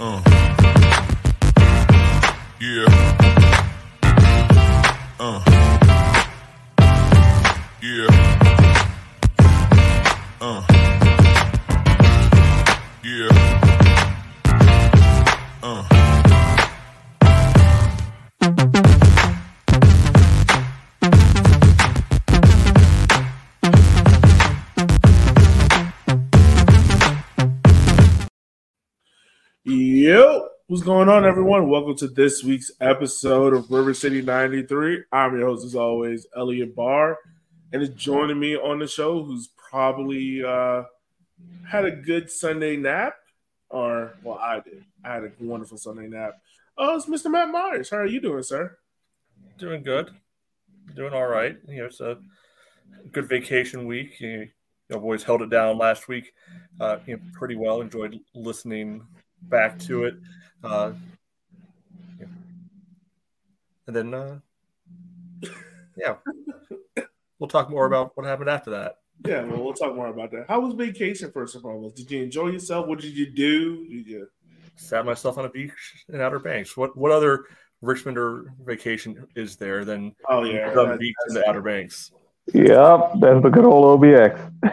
Uh. What's going on, everyone? Welcome to this week's episode of River City 93. I'm your host, as always, Elliot Barr, and is joining me on the show who's probably uh, had a good Sunday nap, or well, I did. I had a wonderful Sunday nap. Oh, it's Mr. Matt Myers. How are you doing, sir? Doing good. Doing all right. You know, it's a good vacation week. You know, boys held it down last week uh, you know, pretty well. Enjoyed listening back to it. Uh, yeah. And then, uh, yeah, we'll talk more about what happened after that. Yeah, well, we'll talk more about that. How was vacation, first and foremost? Did you enjoy yourself? What did you do? Did you... Sat myself on a beach in Outer Banks. What what other Richmonder vacation is there than Oh, yeah. the beach in the Outer Banks? Yep, that's the good old OBX.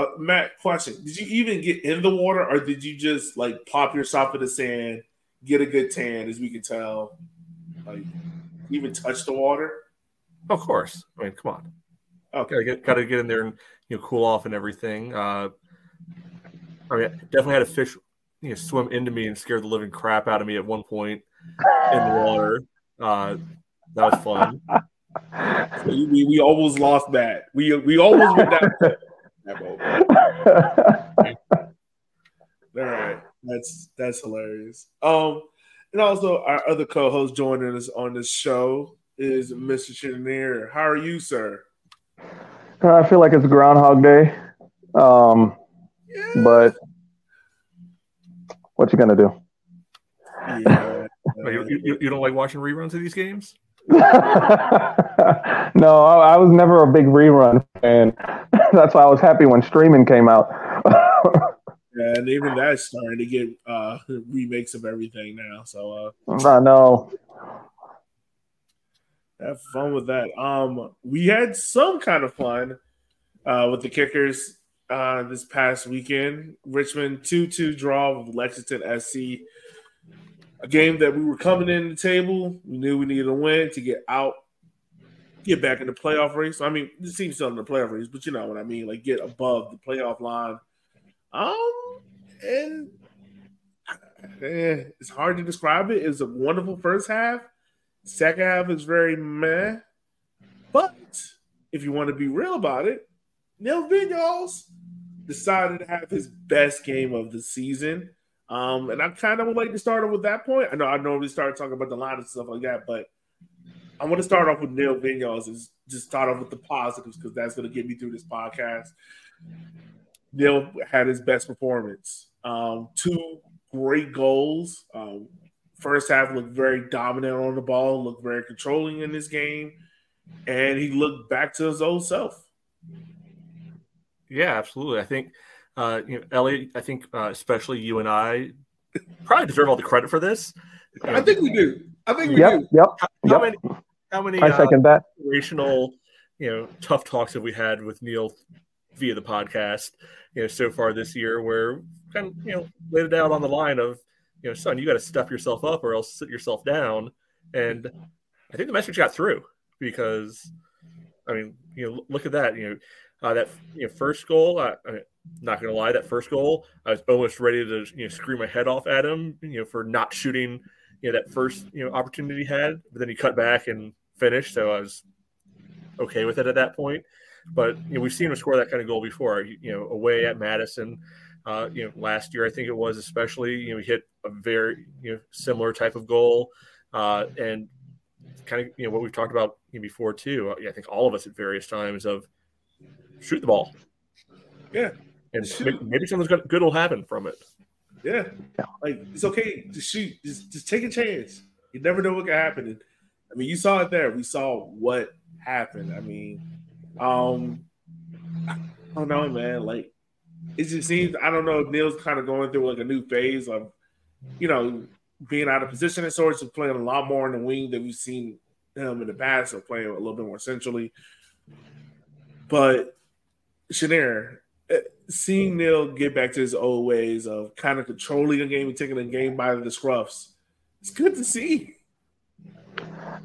Uh, Matt, question: Did you even get in the water, or did you just like pop yourself in the sand, get a good tan, as we can tell? Like, even touch the water? Of course. I mean, come on. Okay, Gotta get, gotta get in there and you know cool off and everything. Uh, I mean, definitely had a fish you know swim into me and scare the living crap out of me at one point in the water. Uh, that was fun. So we, we, almost lost that. We we almost went down. that moment. All right, that's that's hilarious. Um, and also our other co-host joining us on this show is Mr. Chenier. How are you, sir? I feel like it's Groundhog Day, um, but what you gonna do? Yeah. You, you, you don't like watching reruns of these games? no, I, I was never a big rerun fan. That's why I was happy when streaming came out. Yeah, and even that's starting to get uh remakes of everything now. So uh I know. have fun with that. Um we had some kind of fun uh with the kickers uh this past weekend. Richmond 2-2 draw with Lexington SC. A game that we were coming in the table. We knew we needed a win to get out, get back in the playoff race. I mean, the team's still in the playoff race, but you know what I mean, like get above the playoff line. Um, and eh, it's hard to describe it. It's a wonderful first half. Second half is very meh. But if you want to be real about it, Neil Vinyals decided to have his best game of the season. Um, and I kind of would like to start off with that point. I know I normally start talking about the line and stuff like that, but I want to start off with Neil Vinyals and just start off with the positives because that's going to get me through this podcast. Neil had his best performance. Um, two great goals. Um, first half looked very dominant on the ball, looked very controlling in this game, and he looked back to his old self. Yeah, absolutely. I think, uh, you know, Elliot, I think uh, especially you and I probably deserve all the credit for this. You I think we do. I think we Yep, do. yep, how, how yep. many, how many, I uh, that. inspirational, you know, tough talks have we had with Neil via the podcast, you know, so far this year, where kind of, you know, laid it out on the line of, you know, son, you got to step yourself up or else sit yourself down. And I think the message got through because, I mean, you know, look at that, you know, uh, that you know, first goal. I, I'm not gonna lie, that first goal, I was almost ready to you know scream my head off at him, you know, for not shooting, you know, that first you know opportunity he had. But then he cut back and finished, so I was okay with it at that point. But you know, we've seen him score that kind of goal before. You know, away at Madison, uh, you know, last year I think it was especially. You know, he hit a very you know similar type of goal, uh, and kind of you know what we've talked about you know, before too. I think all of us at various times of shoot the ball. Yeah. and Shoot. maybe, something good good will happen from it. Yeah. Like it's okay to shoot. Just just take a chance. You never know what can happen. I mean, you saw it there. We saw what happened. I mean, um, I don't know, man. Like it just seems I don't know if Neil's kind of going through like a new phase of you know, being out of position and sorts of playing a lot more in the wing than we've seen him in the past, or playing a little bit more centrally. But Shanir, eh, seeing Neil get back to his old ways of kind of controlling a game and taking a game by the scruffs, it's good to see.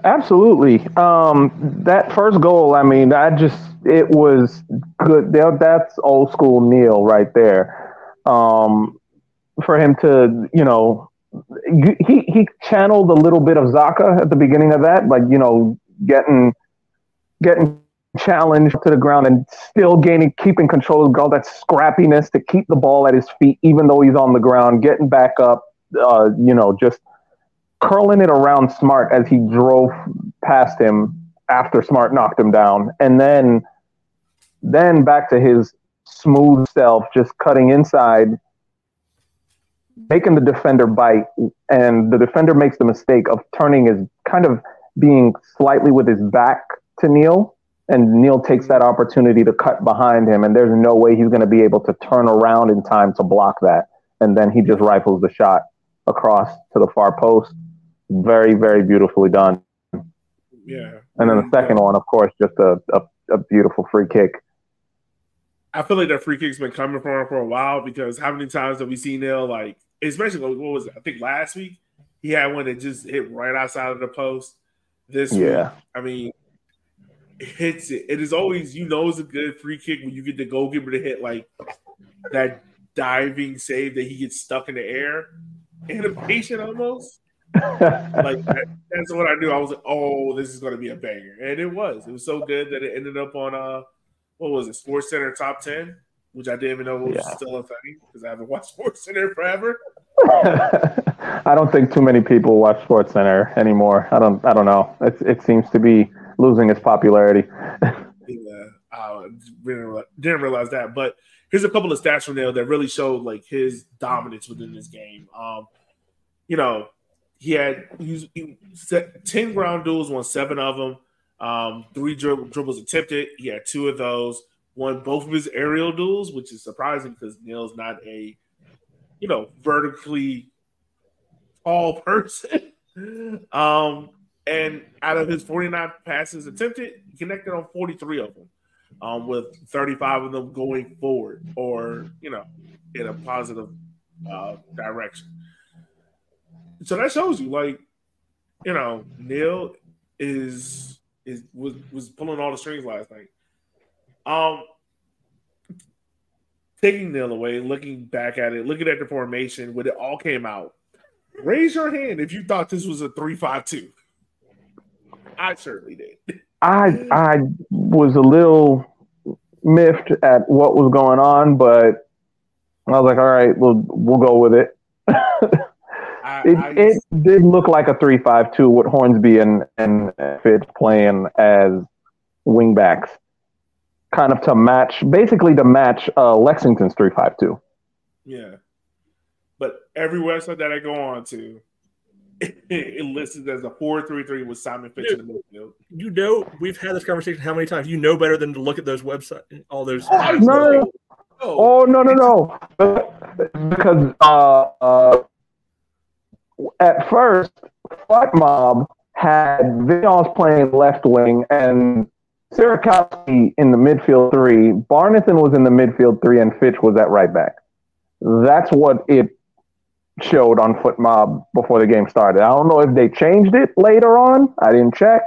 Absolutely. Um, that first goal, I mean, I just it was good. That's old school Neil right there. Um, for him to, you know, he he channeled a little bit of Zaka at the beginning of that, like you know, getting getting challenged to the ground and still gaining, keeping control of all that scrappiness to keep the ball at his feet, even though he's on the ground, getting back up, uh, you know, just curling it around Smart as he drove past him after Smart knocked him down, and then then back to his smooth self, just cutting inside, making the defender bite, and the defender makes the mistake of turning his kind of being slightly with his back to Neil, and Neil takes that opportunity to cut behind him, and there's no way he's going to be able to turn around in time to block that, and then he just rifles the shot across to the far post. Very, very beautifully done. Yeah. And then the second one, of course, just a, a, a beautiful free kick. I feel like that free kick's been coming from him for a while because how many times have we seen Neil like, especially what was it? I think last week he had one that just hit right outside of the post. This yeah, week, I mean, it hits it. It is always you know it's a good free kick when you get the goalkeeper to hit like that diving save that he gets stuck in the air, and animation almost like that, that's what I knew. I was like, oh, this is going to be a banger, and it was. It was so good that it ended up on uh, what was it, Sports Center top ten, which I didn't even know was yeah. still a thing because I haven't watched Sports Center forever. I don't think too many people watch Sports Center anymore. I don't. I don't know. It, it seems to be losing its popularity. yeah, I didn't realize that. But here's a couple of stats from there that really showed like his dominance within this game. Um, you know, he had he, he set 10 ground duels, won seven of them. Um, three dribble, dribbles attempted. He had two of those. Won both of his aerial duels, which is surprising because Neil's not a, you know, vertically tall person. um, and out of his 49 passes attempted, he connected on 43 of them, um, with 35 of them going forward or, you know, in a positive uh, direction so that shows you, like, you know, Neil is is was was pulling all the strings last night. Um, taking Neil away, looking back at it, looking at the formation when it all came out. Raise your hand if you thought this was a three-five-two. I certainly did. I I was a little miffed at what was going on, but I was like, all right, we'll we'll go with it. It, I, it did look like a three-five-two with Hornsby and and Fitz playing as wingbacks, kind of to match, basically to match uh, Lexington's three-five-two. Yeah, but every website that I go on to, it, it listed as a four-three-three with Simon Fitch in the midfield. You know, we've had this conversation how many times? You know better than to look at those websites, all those. no, no, Oh no no no! Because uh, uh, at first, FotMob had Vinyals playing left wing and Sierakowski in the midfield three. Barnathan was in the midfield three, and Fitch was at right back. That's what it showed on FotMob before the game started. I don't know if they changed it later on. I didn't check.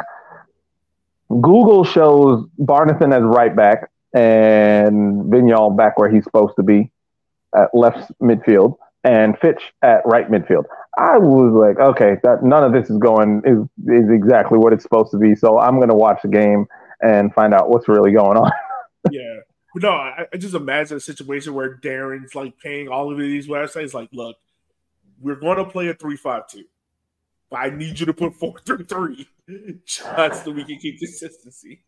Google shows Barnathan as right back and Vinyal back where he's supposed to be at left midfield and Fitch at right midfield. I was like, okay, that none of this is going is is exactly what it's supposed to be. So I'm gonna watch the game and find out what's really going on. yeah. No, I, I, just imagine a situation where Darren's like paying all of these websites, like, look, we're gonna play a three five two. But I need you to put four three three just so we can keep consistency.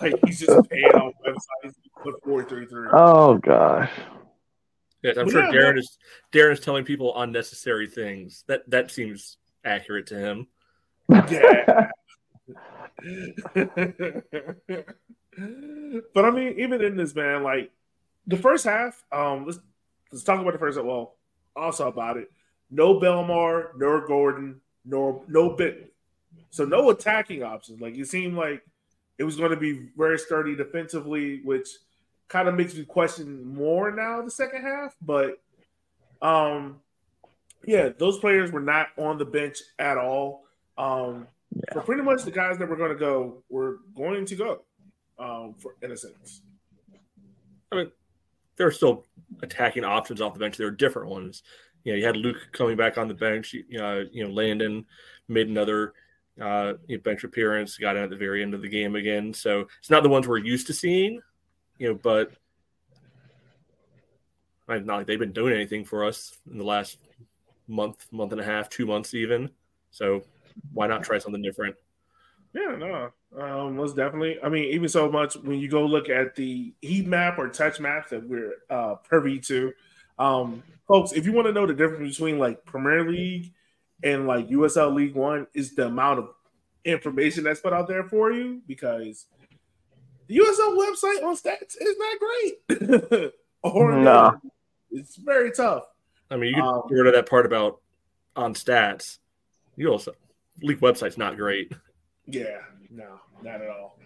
Like he's just paying on websites to put four three. Oh gosh. Yes, I'm sure yeah, Darren is Darren is telling people unnecessary things. That that seems accurate to him. Yeah. but I mean, even in this man, like the first half, um, let's let's talk about the first half. Well, also about it. No Belmar, nor Gordon, nor no bit. So no attacking options. Like it seemed like it was going to be very sturdy defensively, which kind of makes me question more now the second half. But um, yeah, those players were not on the bench at all. Um, yeah. for pretty much the guys that were going to go were going to go, um, for in a sense. I mean, there are still attacking options off the bench. There are different ones. You know, you had Luke coming back on the bench. You know, you know Landon made another uh, bench appearance, got in at the very end of the game again. So it's not the ones we're used to seeing, you know, but I mean, not like they've been doing anything for us in the last month, month and a half, two months even. So why not try something different? Yeah, no, um, most definitely. I mean, even so much when you go look at the heat map or touch maps that we're uh, privy to, um, folks, if you want to know the difference between like Premier League and like USL League One, is the amount of information that's put out there for you because the USL website on stats is not great. or no, it's very tough. I mean, you can um, get rid of that part about on stats. You also league website's not great. Yeah, no, not at all.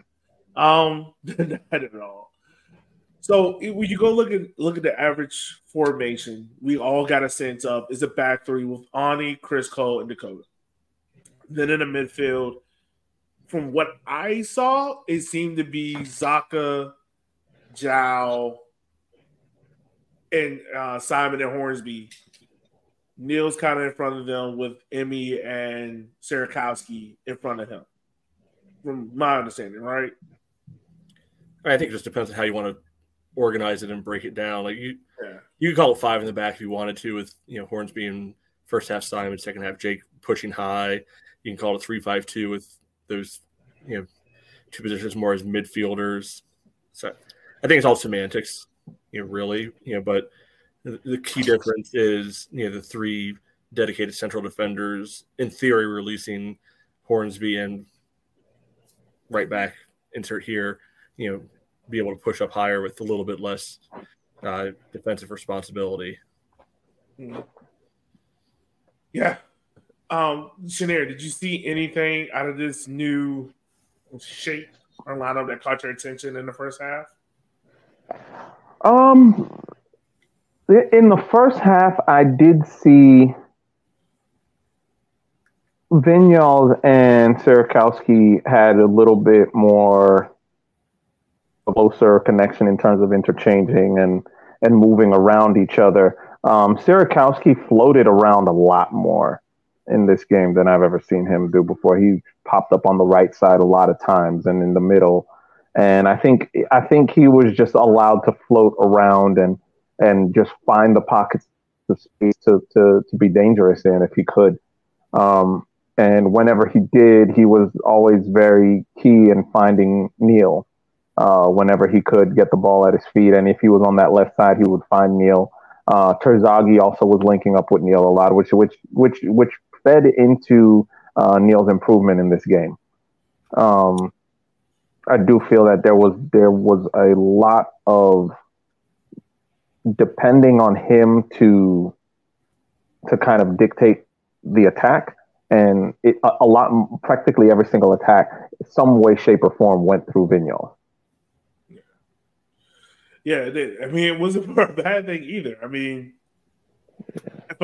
Um, not at all. So when you go look at look at the average formation, we all got a sense of is a back three with Ani, Chris Cole, and Dakota. Then in the midfield, from what I saw, it seemed to be Zaka, João, and uh, Simon and Hornsby. Neil's kind of in front of them with Emmy and Sierakowski in front of him from my understanding, right? I think it just depends on how you want to organize it and break it down. Like you, yeah. you could call it five in the back if you wanted to, with you know Horns being first half Simon, second half Jake pushing high. You can call it three five two with those you know two positions more as midfielders. So I think it's all semantics, you know, really, you know. But the, key difference is you know the three dedicated central defenders in theory releasing Hornsby and right back insert here, you know, be able to push up higher with a little bit less uh, defensive responsibility. Hmm. Yeah. Um, Chenier, did you see anything out of this new shape or lineup that caught your attention in the first half? Um, in the first half, I did see Vinyals and Sierakowski had a little bit more closer connection in terms of interchanging and and moving around each other. Um, Sierakowski floated around a lot more in this game than I've ever seen him do before. He popped up on the right side a lot of times and in the middle, and I think I think he was just allowed to float around and and just find the pockets of space to to, to be dangerous in if he could. Um, and whenever he did, he was always very key in finding Neil. Uh, whenever he could get the ball at his feet, and if he was on that left side, he would find Neil. Uh, Terzaghi also was linking up with Neil a lot, which which which which fed into uh, Neil's improvement in this game. Um, I do feel that there was there was a lot of depending on him to to kind of dictate the attack and it, a, a, lot, practically every single attack, some way, shape, or form went through Vinyal. Yeah, did. I mean, it wasn't a bad thing either. I mean,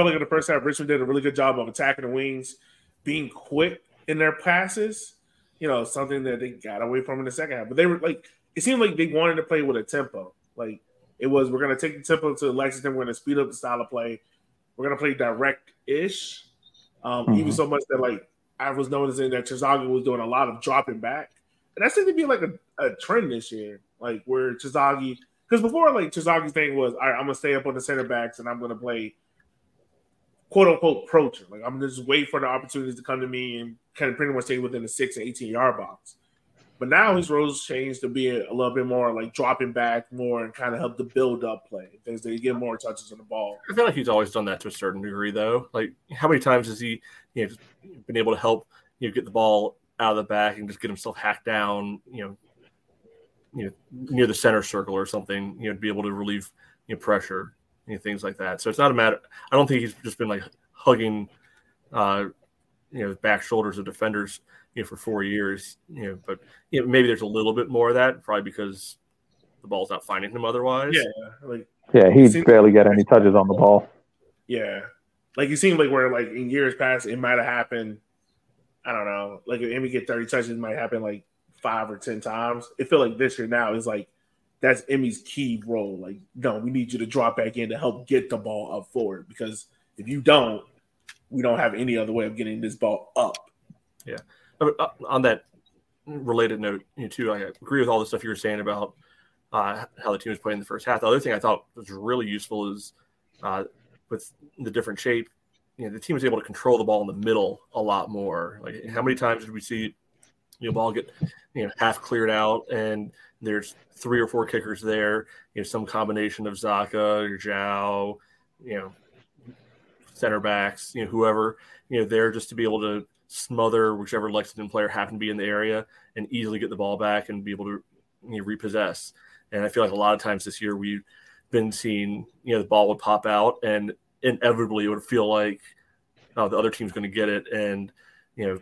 felt like in the first half, Richmond did a really good job of attacking the wings, being quick in their passes. You know, something that they got away from in the second half. But they were like, it seemed like they wanted to play with a tempo. Like it was, we're going to take the tempo to Lexington. We're going to speed up the style of play. We're going to play direct ish um, mm-hmm. Even so much that like I was noticing that Terzaghi was doing a lot of dropping back, and that seemed to be like a, a trend this year. Like where Terzaghi, because before like Terzaghi's thing was, all right, I'm gonna stay up on the center backs and I'm gonna play quote unquote poacher. Like I'm just wait for the opportunities to come to me and kind of pretty much stay within the six and 18 yard box. But now his roles changed to be a, little bit more like dropping back more and kind of help the build up play things they get more touches on the ball. I feel like he's always done that to a certain degree, though. Like how many times has he you know been able to help you know get the ball out of the back and just get himself hacked down, you know, you know near the center circle or something, you know, to be able to relieve you know, pressure. You know, things like that. So it's not a matter. I don't think he's just been like hugging, uh, you know, back shoulders of defenders, you know, for four years. You know, but you know, maybe there's a little bit more of that, probably because the ball's not finding him otherwise. Yeah, like yeah, he barely got any touches on the ball. Yeah, like it seemed like where like in years past it might have happened. I don't know, like if Emmy get thirty touches, it might happen like five or ten times. It feel like this year now is like that's Emmy's key role. Like, no, we need you to drop back in to help get the ball up forward because if you don't, we don't have any other way of getting this ball up. Yeah. Uh, on that related note, you know, too, I agree with all the stuff you were saying about uh, how the team was playing in the first half. The other thing I thought was really useful is uh, with the different shape, you know, the team was able to control the ball in the middle a lot more. Like, how many times did we see you know ball get you know half cleared out and there's three or four kickers there, you know, some combination of Zaka or Zhao, you know, center backs, you know, whoever, you know, there just to be able to smother whichever Lexington player happened to be in the area and easily get the ball back and be able to you know, repossess. And I feel like a lot of times this year we've been seeing, you know, the ball would pop out and inevitably it would feel like oh, the other team's going to get it. And, you know,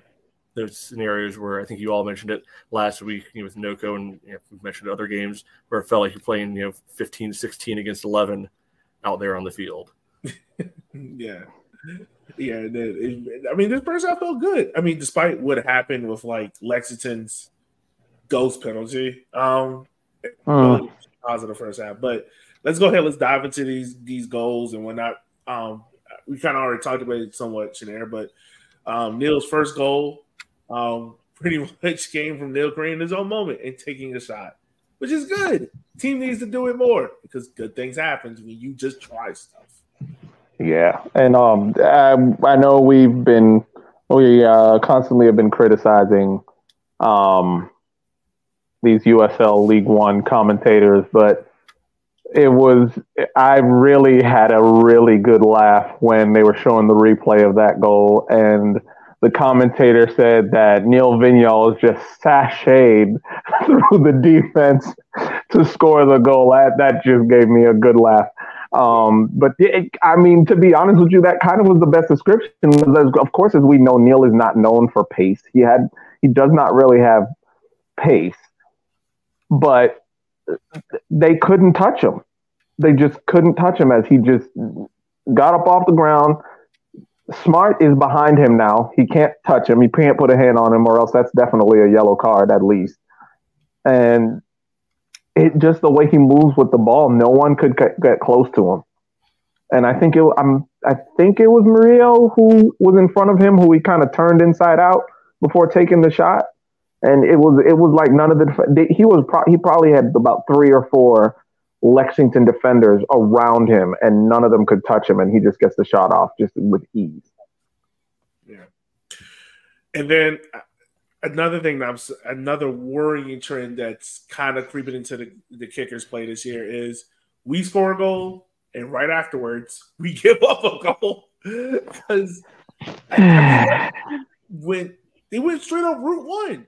those scenarios where I think you all mentioned it last week you know, with Noko and you know, we've mentioned other games where it felt like you're playing, you know, 15, 16 against 11 out there on the field. yeah. Yeah. It, I mean, this first half felt good. I mean, despite what happened with like Lexington's ghost penalty, um, really positive first half. But let's go ahead. Let's dive into these these goals and whatnot. Um, we kind of already talked about it somewhat, Shanair, but um, Neil's first goal um, pretty much came from Neil creating his own moment and taking a shot, which is good. Team needs to do it more because good things happen when you just try stuff. Yeah, and um, I, I know we've been we uh, constantly have been criticizing um these USL League One commentators, but it was I really had a really good laugh when they were showing the replay of that goal and the commentator said that Neil Vinyals just sashayed through the defense to score the goal. That that just gave me a good laugh. Um, but it, I mean, to be honest with you, that kind of was the best description. Of course, as we know, Neil is not known for pace. He had he does not really have pace, but they couldn't touch him. They just couldn't touch him as he just got up off the ground, Smart is behind him now. He can't touch him. He can't put a hand on him, or else that's definitely a yellow card at least. And it just the way he moves with the ball, no one could get, get close to him. And I think it, I'm, I think it was Murillo who was in front of him, who he kind of turned inside out before taking the shot. And it was, it was like none of the, he was, pro, he probably had about three or four Lexington defenders around him, and none of them could touch him, and he just gets the shot off just with ease. Yeah, and then uh, another thing that's another worrying trend that's kind of creeping into the, the kickers play this year is we score a goal, and right afterwards we give up a goal. Because when they went straight up route one,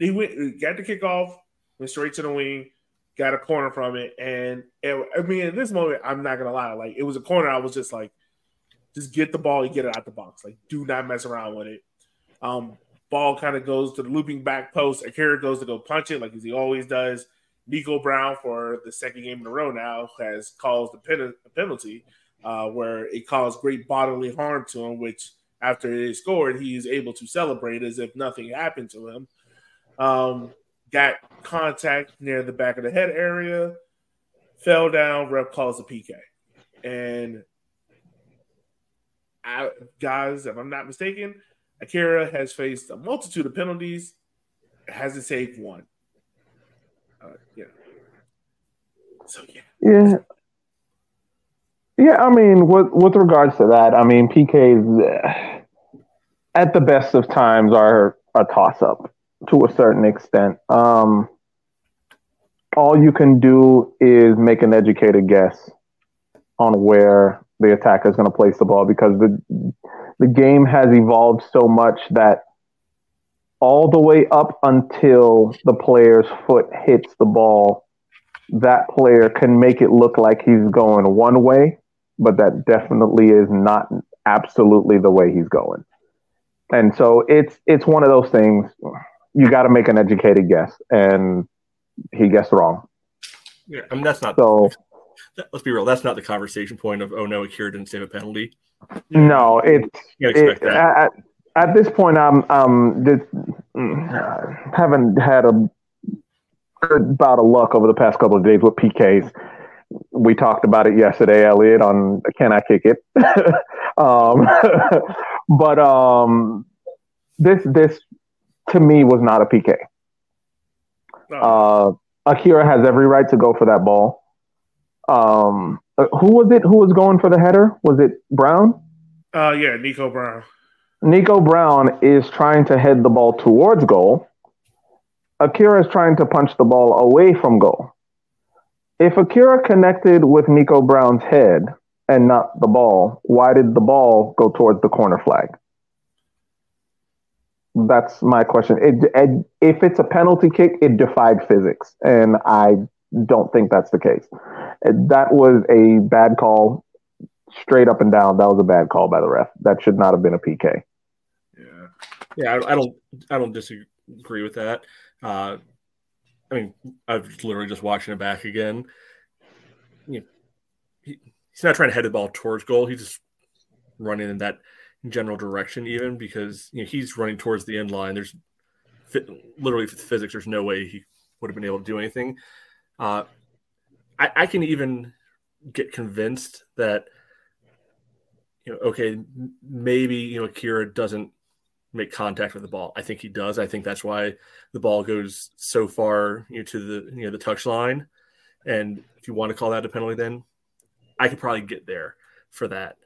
they went got the kickoff, went straight to the wing got a corner from it, and it, I mean, in this moment, I'm not gonna lie, like it was a corner. I was just like, just get the ball and get it out the box. Like, do not mess around with it. Um, ball kind of goes to the looping back post. Akira goes to go punch it like as he always does. Nico Brown for the second game in a row now has caused a, pen- a penalty uh, where it caused great bodily harm to him, which after he scored, he is able to celebrate as if nothing happened to him. Um, got contact near the back of the head area, fell down, rep calls a PK. And I, guys, if I'm not mistaken, Akira has faced a multitude of penalties, hasn't saved one. Uh, yeah. So yeah. Yeah. Yeah, I mean, with with regards to that, I mean, PKs at the best of times are a toss up to a certain extent. Um, all you can do is make an educated guess on where the attacker is going to place the ball because the the game has evolved so much that all the way up until the player's foot hits the ball, that player can make it look like he's going one way but that definitely is not absolutely the way he's going. And so it's it's one of those things you got to make an educated guess, and he guessed wrong. Yeah, I mean that's not So let's be real. That's not the conversation point of oh no, Akira didn't save a penalty. no, it's You gotta expect it, that. at, at this point, I'm um this, haven't had a good bout of luck over the past couple of days with PKs. We talked about it yesterday, Elliot, on can I kick it? um, but um, this this to me was not a PK. No. Uh, Akira has every right to go for that ball. Um, who was it? Who was going for the header? Was it Brown? Uh, yeah, Nico Brown. Nico Brown is trying to head the ball towards goal. Akira is trying to punch the ball away from goal. If Akira connected with Nico Brown's head and not the ball, why did the ball go towards the corner flag? That's my question. It, it, if it's a penalty kick, it defied physics, and I don't think that's the case. That was a bad call, straight up and down. That was a bad call by the ref. That should not have been a PK. Yeah. Yeah, I, I don't I don't disagree with that. Uh, I mean, I've literally just watching it back again. You know, he, he's not trying to head the ball towards goal. He's just running in that general direction, even because you know he's running towards the end line. There's literally with physics. There's no way he would have been able to do anything. Uh, I, I can even get convinced that you know, okay, maybe you know Akira doesn't make contact with the ball. I think he does. I think that's why the ball goes so far you know, to the you know the touch line. And if you want to call that a penalty, then I could probably get there for that.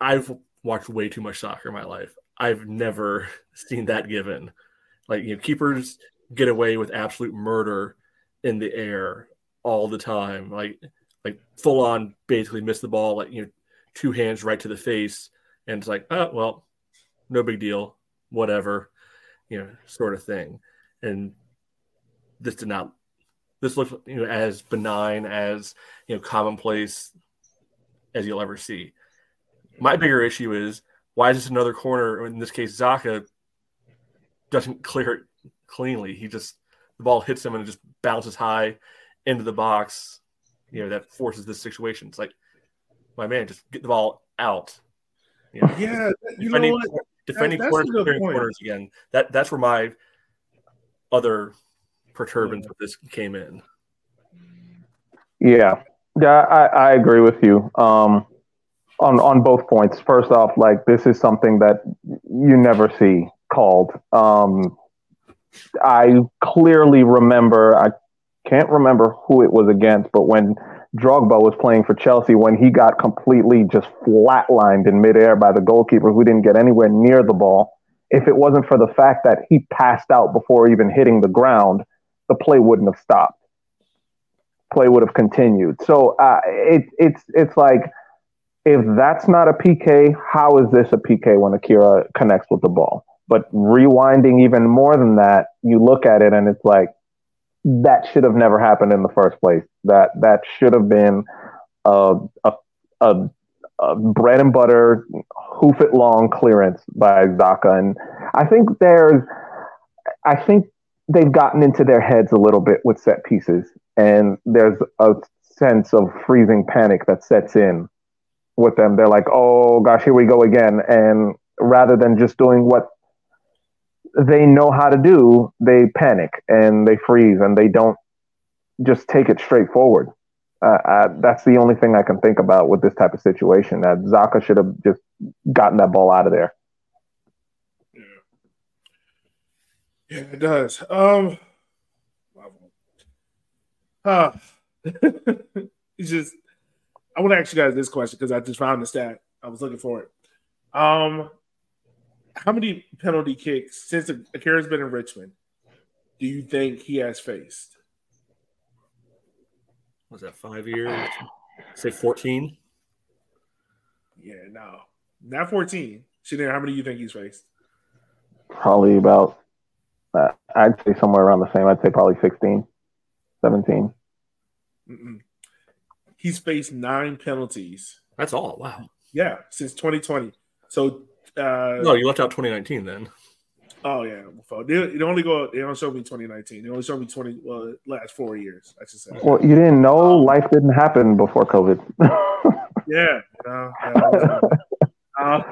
I've watched way too much soccer in my life. I've never seen that given. Like you know, keepers get away with absolute murder in the air all the time. Like like full on basically miss the ball, like you know, two hands right to the face, and it's like, oh well, no big deal, whatever, you know, sort of thing. And this did not. This looks you know as benign as you know commonplace as you'll ever see. My bigger issue is why is this another corner? In this case, Zaka doesn't clear it cleanly. He just the ball hits him and it just bounces high into the box. You know that forces this situation. It's like, my man, just get the ball out. You know, Yeah, you know defending, what? defending that's a corners, clearing point. corners again. That that's where my other perturbance with this came in. Yeah, yeah, I, I agree with you um, on on both points. First off, like this is something that you never see called. Um, I clearly remember. I can't remember who it was against, but when Drogba was playing for Chelsea, when he got completely just flatlined in midair by the goalkeeper who didn't get anywhere near the ball. If it wasn't for the fact that he passed out before even hitting the ground, the play wouldn't have stopped play would have continued. So uh, it, it's it's like if that's not a PK, how is this a PK when Akira connects with the ball? But rewinding even more than that, you look at it and it's like that should have never happened in the first place. That that should have been a a, a, a bread and butter hoof it long clearance by Zaka, and I think there's I think they've gotten into their heads a little bit with set pieces, and there's a sense of freezing panic that sets in with them. They're like, "Oh gosh, here we go again," and rather than just doing what they know how to do, they panic and they freeze and they don't just take it straight forward. Uh, uh, that's the only thing I can think about with this type of situation. That Zaka should have just gotten that ball out of there. Yeah, it does. Um, uh, it's just I want to ask you guys this question because I just found the stat. I was looking for it. Um, how many penalty kicks since Akira's been in Richmond do you think he has faced? Was that five years? Say fourteen. Yeah, no, not fourteen. Shanir, how many do you think he's faced? Probably about, uh, I'd say somewhere around the same. I'd say probably 16, 17. Mm-mm. He's faced nine penalties. That's all. Wow. Yeah, since 2020. So uh, no, you left out 2019 then. Oh yeah, they, they only go. They don't show me 2019. They only show me 20. Well, last four years. I should say. Well, you didn't know um, life didn't happen before COVID. yeah. uh,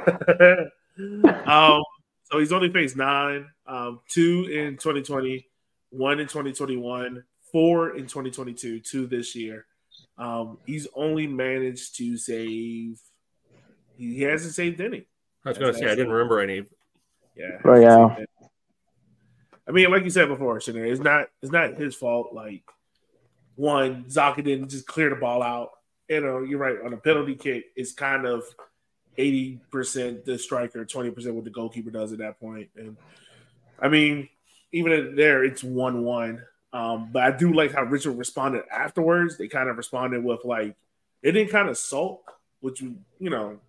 um. So he's only faced nine. Um, two in 2020, one in 2021, four in 2022, two this year. Um, he's only managed to save. He, he hasn't saved any. I was going to say I didn't remember any. Yeah. Oh yeah. I mean, like you said before, Shanir, it's not it's not his fault. Like one, Zaka didn't just clear the ball out. You know, you're right. On a penalty kick, it's kind of eighty percent the striker, twenty percent what the goalkeeper does at that point. And I mean, even there, it's one one. Um, but I do like how Richmond responded afterwards. They kind of responded with like they didn't kind of sulk, which you know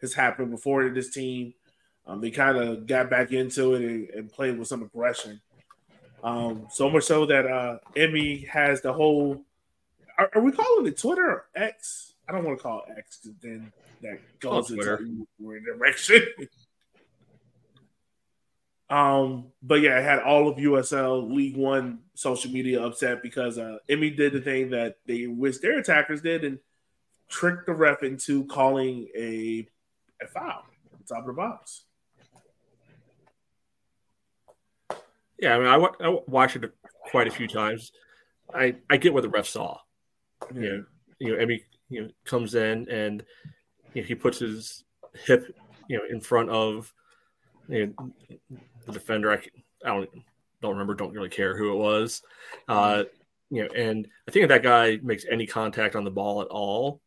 has happened before to this team. Um, they kind of got back into it and, and, played with some aggression. Um, so much so that uh, Emi has the whole. Are, are, we calling it Twitter or X? I don't want to call it X because then that goes into a direction. Um, but yeah, I had all of USL League One social media upset because uh, Emi did the thing that they wish their attackers did and tricked the ref into calling a, a foul at the top of the box. Yeah, I mean, I, I watched it quite a few times. I, I get what the ref saw. Yeah. You know, you know, Emi you know comes in and you know, he puts his hip you know in front of you know, the defender. I, I don't don't remember, don't really care who it was. Uh, you know, and I think if that guy makes any contact on the ball at all,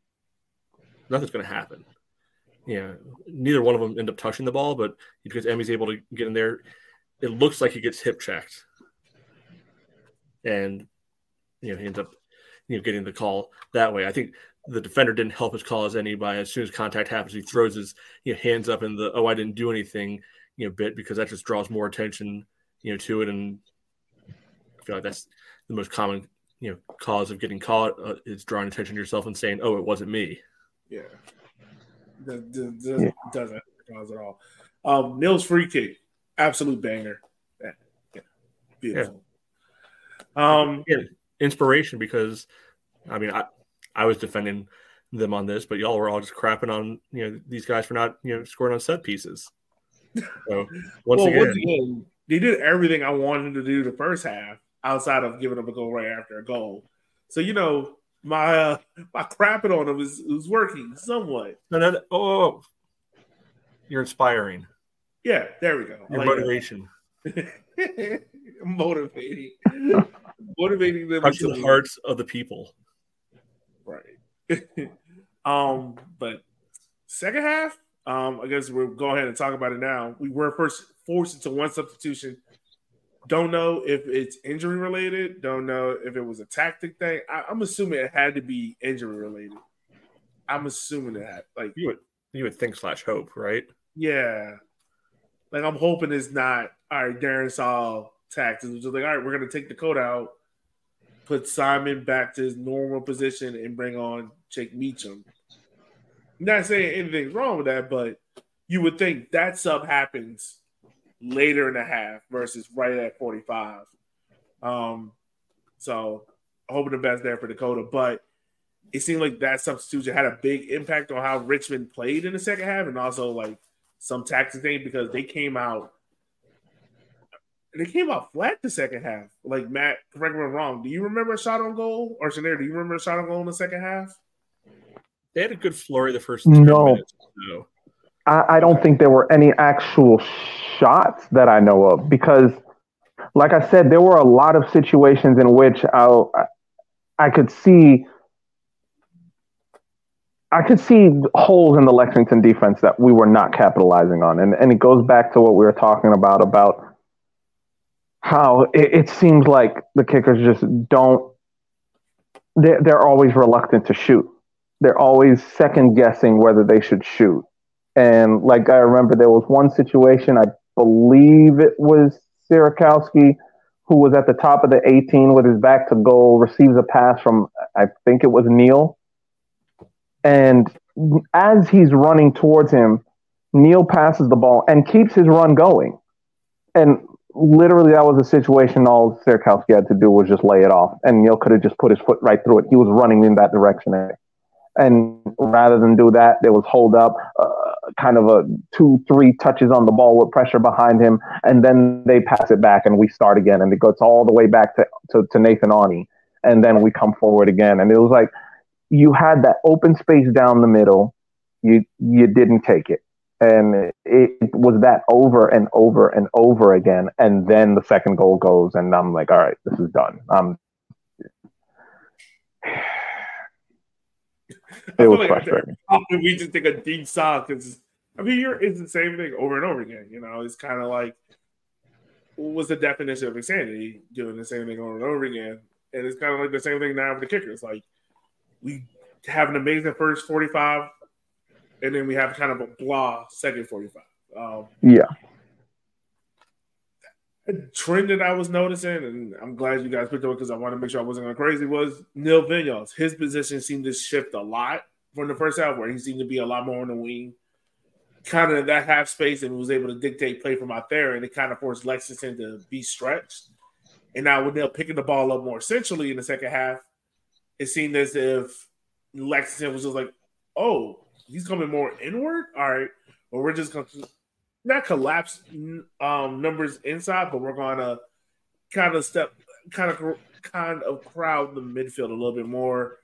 nothing's going to happen. You know, neither one of them end up touching the ball, but because Emmy's able to get in there, it looks like he gets hip checked, and you know he ends up you know getting the call that way. I think the defender didn't help his cause any by as soon as contact happens, he throws his you know, hands up in the oh I didn't do anything you know bit because that just draws more attention you know to it. And I feel like that's the most common you know cause of getting caught uh, is drawing attention to yourself and saying oh it wasn't me. Yeah. That, that, that doesn't cause at all. Um Neil's free kick. Absolute banger. Yeah, yeah. beautiful. Yeah. um yeah, inspiration because I mean I I was defending them on this but y'all were all just crapping on you know these guys for not you know scoring on set pieces so once, well, again, once again, they did everything I wanted to do the first half outside of giving them a goal right after a goal. So you know, my uh, my crapping on them is, is working somewhat. No, no, no. Oh, oh, oh, you're inspiring. Yeah, there we go. Your like motivation. motivating, motivating them touching the hearts of the people. Right. um, but second half, um, I guess we'll go ahead and talk about it now. We were first forced into one substitution. Don't know if it's injury related. Don't know if it was a tactic thing. I, am assuming it had to be injury related. I'm assuming that. Like you would, you would think slash hope, right? Yeah. Like I'm hoping it's not. All right, Darren saw tactics. Just like, all right, we're gonna take the coat out, put Simon back to his normal position, and bring on Jake Meacham not saying anything's wrong with that, but you would think that sub happens later in the half versus right at 45. Um, so hoping the best there for Dakota, but it seemed like that substitution had a big impact on how Richmond played in the second half and also like some tactics thing because they came out they came out flat the second half. Like Matt, correct me if I'm wrong. Do you remember a shot on goal? Or Shanair, do you remember a shot on goal in the second half? They had a good flurry the first no. Minutes, so. I, I don't think there were any actual shots that I know of because, like I said, there were a lot of situations in which I, I could see I could see holes in the Lexington defense that we were not capitalizing on. And, and it goes back to what we were talking about, about how it, it seems like the kickers just don't, they're, they're always reluctant to shoot they're always second guessing whether they should shoot. And like I remember, there was one situation, I believe it was Sierakowski, who was at the top of the 18 with his back to goal, receives a pass from, I think it was Neil, And as he's running towards him, Neil passes the ball and keeps his run going. And literally, that was a situation all Sierakowski had to do was just lay it off. And Neil could have just put his foot right through it. He was running in that direction. And rather than do that, there was hold up, uh, kind of a two, three touches on the ball with pressure behind him. And then they pass it back and we start again. And it goes all the way back to, to, to Nathan Aune. And then we come forward again. And it was like you had that open space down the middle. You, you didn't take it and it was that over and over and over again and then the second goal goes and i'm like all right this is done um it was like frustrating. we just take a deep sigh? Because i mean you're it's the same thing over and over again you know? It's kind of like what's the definition of insanity? Doing the same thing over and over again. And it's kind of like the same thing now with the kickers. Like we have an amazing first 45 and then we have kind of a blah second 45. Um, yeah. A trend that I was noticing, and I'm glad you guys picked up because I want to make sure I wasn't going crazy, was Neil Vinyals. His position seemed to shift a lot from the first half, where he seemed to be a lot more on the wing, kind of that half space, and was able to dictate play from out there, and it kind of forced Lexington to be stretched. And now with Neil picking the ball up more essentially in the second half, it seemed as if Lexington was just like, oh, he's coming more inward. All right, well, we're just going to not collapse um, numbers inside, but we're going to kind of step, kind of, kind of crowd the midfield a little bit more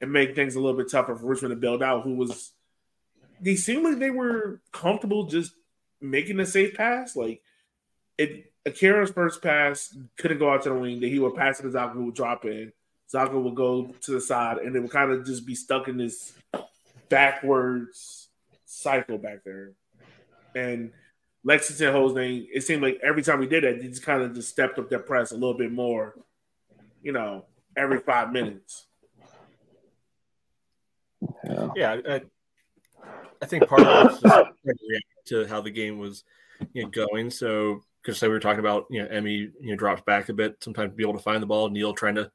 and make things a little bit tougher for Richmond to build out. Who was they seemed like they were comfortable just making a safe pass. Like it, Akira's first pass couldn't go out to the wing. That he would pass it to Zaka, who would drop in. Zaka would go to the side, and it would kind of just be stuck in this backwards cycle back there. And Lexington Hosney, it seemed like every time we did it, he just kind of just stepped up their press a little bit more, you know, every five minutes. Yeah, yeah I, I think part of it was to how the game was you know, going. So, because so we were talking about, you know, Emmy, you know, drops back a bit, sometimes to be able to find the ball. Neil trying to,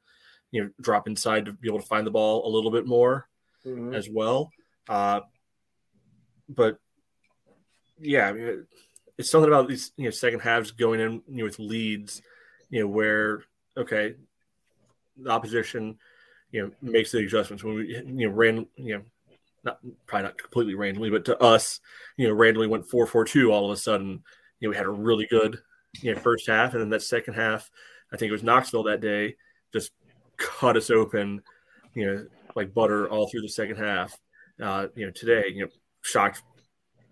you know, drop inside to be able to find the ball a little bit more mm-hmm. as well. Uh, but yeah, I mean, it's something about these you know second halves going in you know, with leads, you know, where okay, the opposition you know makes the adjustments when we you know ran you know not probably not completely randomly, but to us, you know, randomly went four four two all of a sudden. You know, we had a really good you know first half, and then that second half, I think it was Knoxville that day, just cut us open, you know, like butter all through the second half uh, you know, today, you know, shocked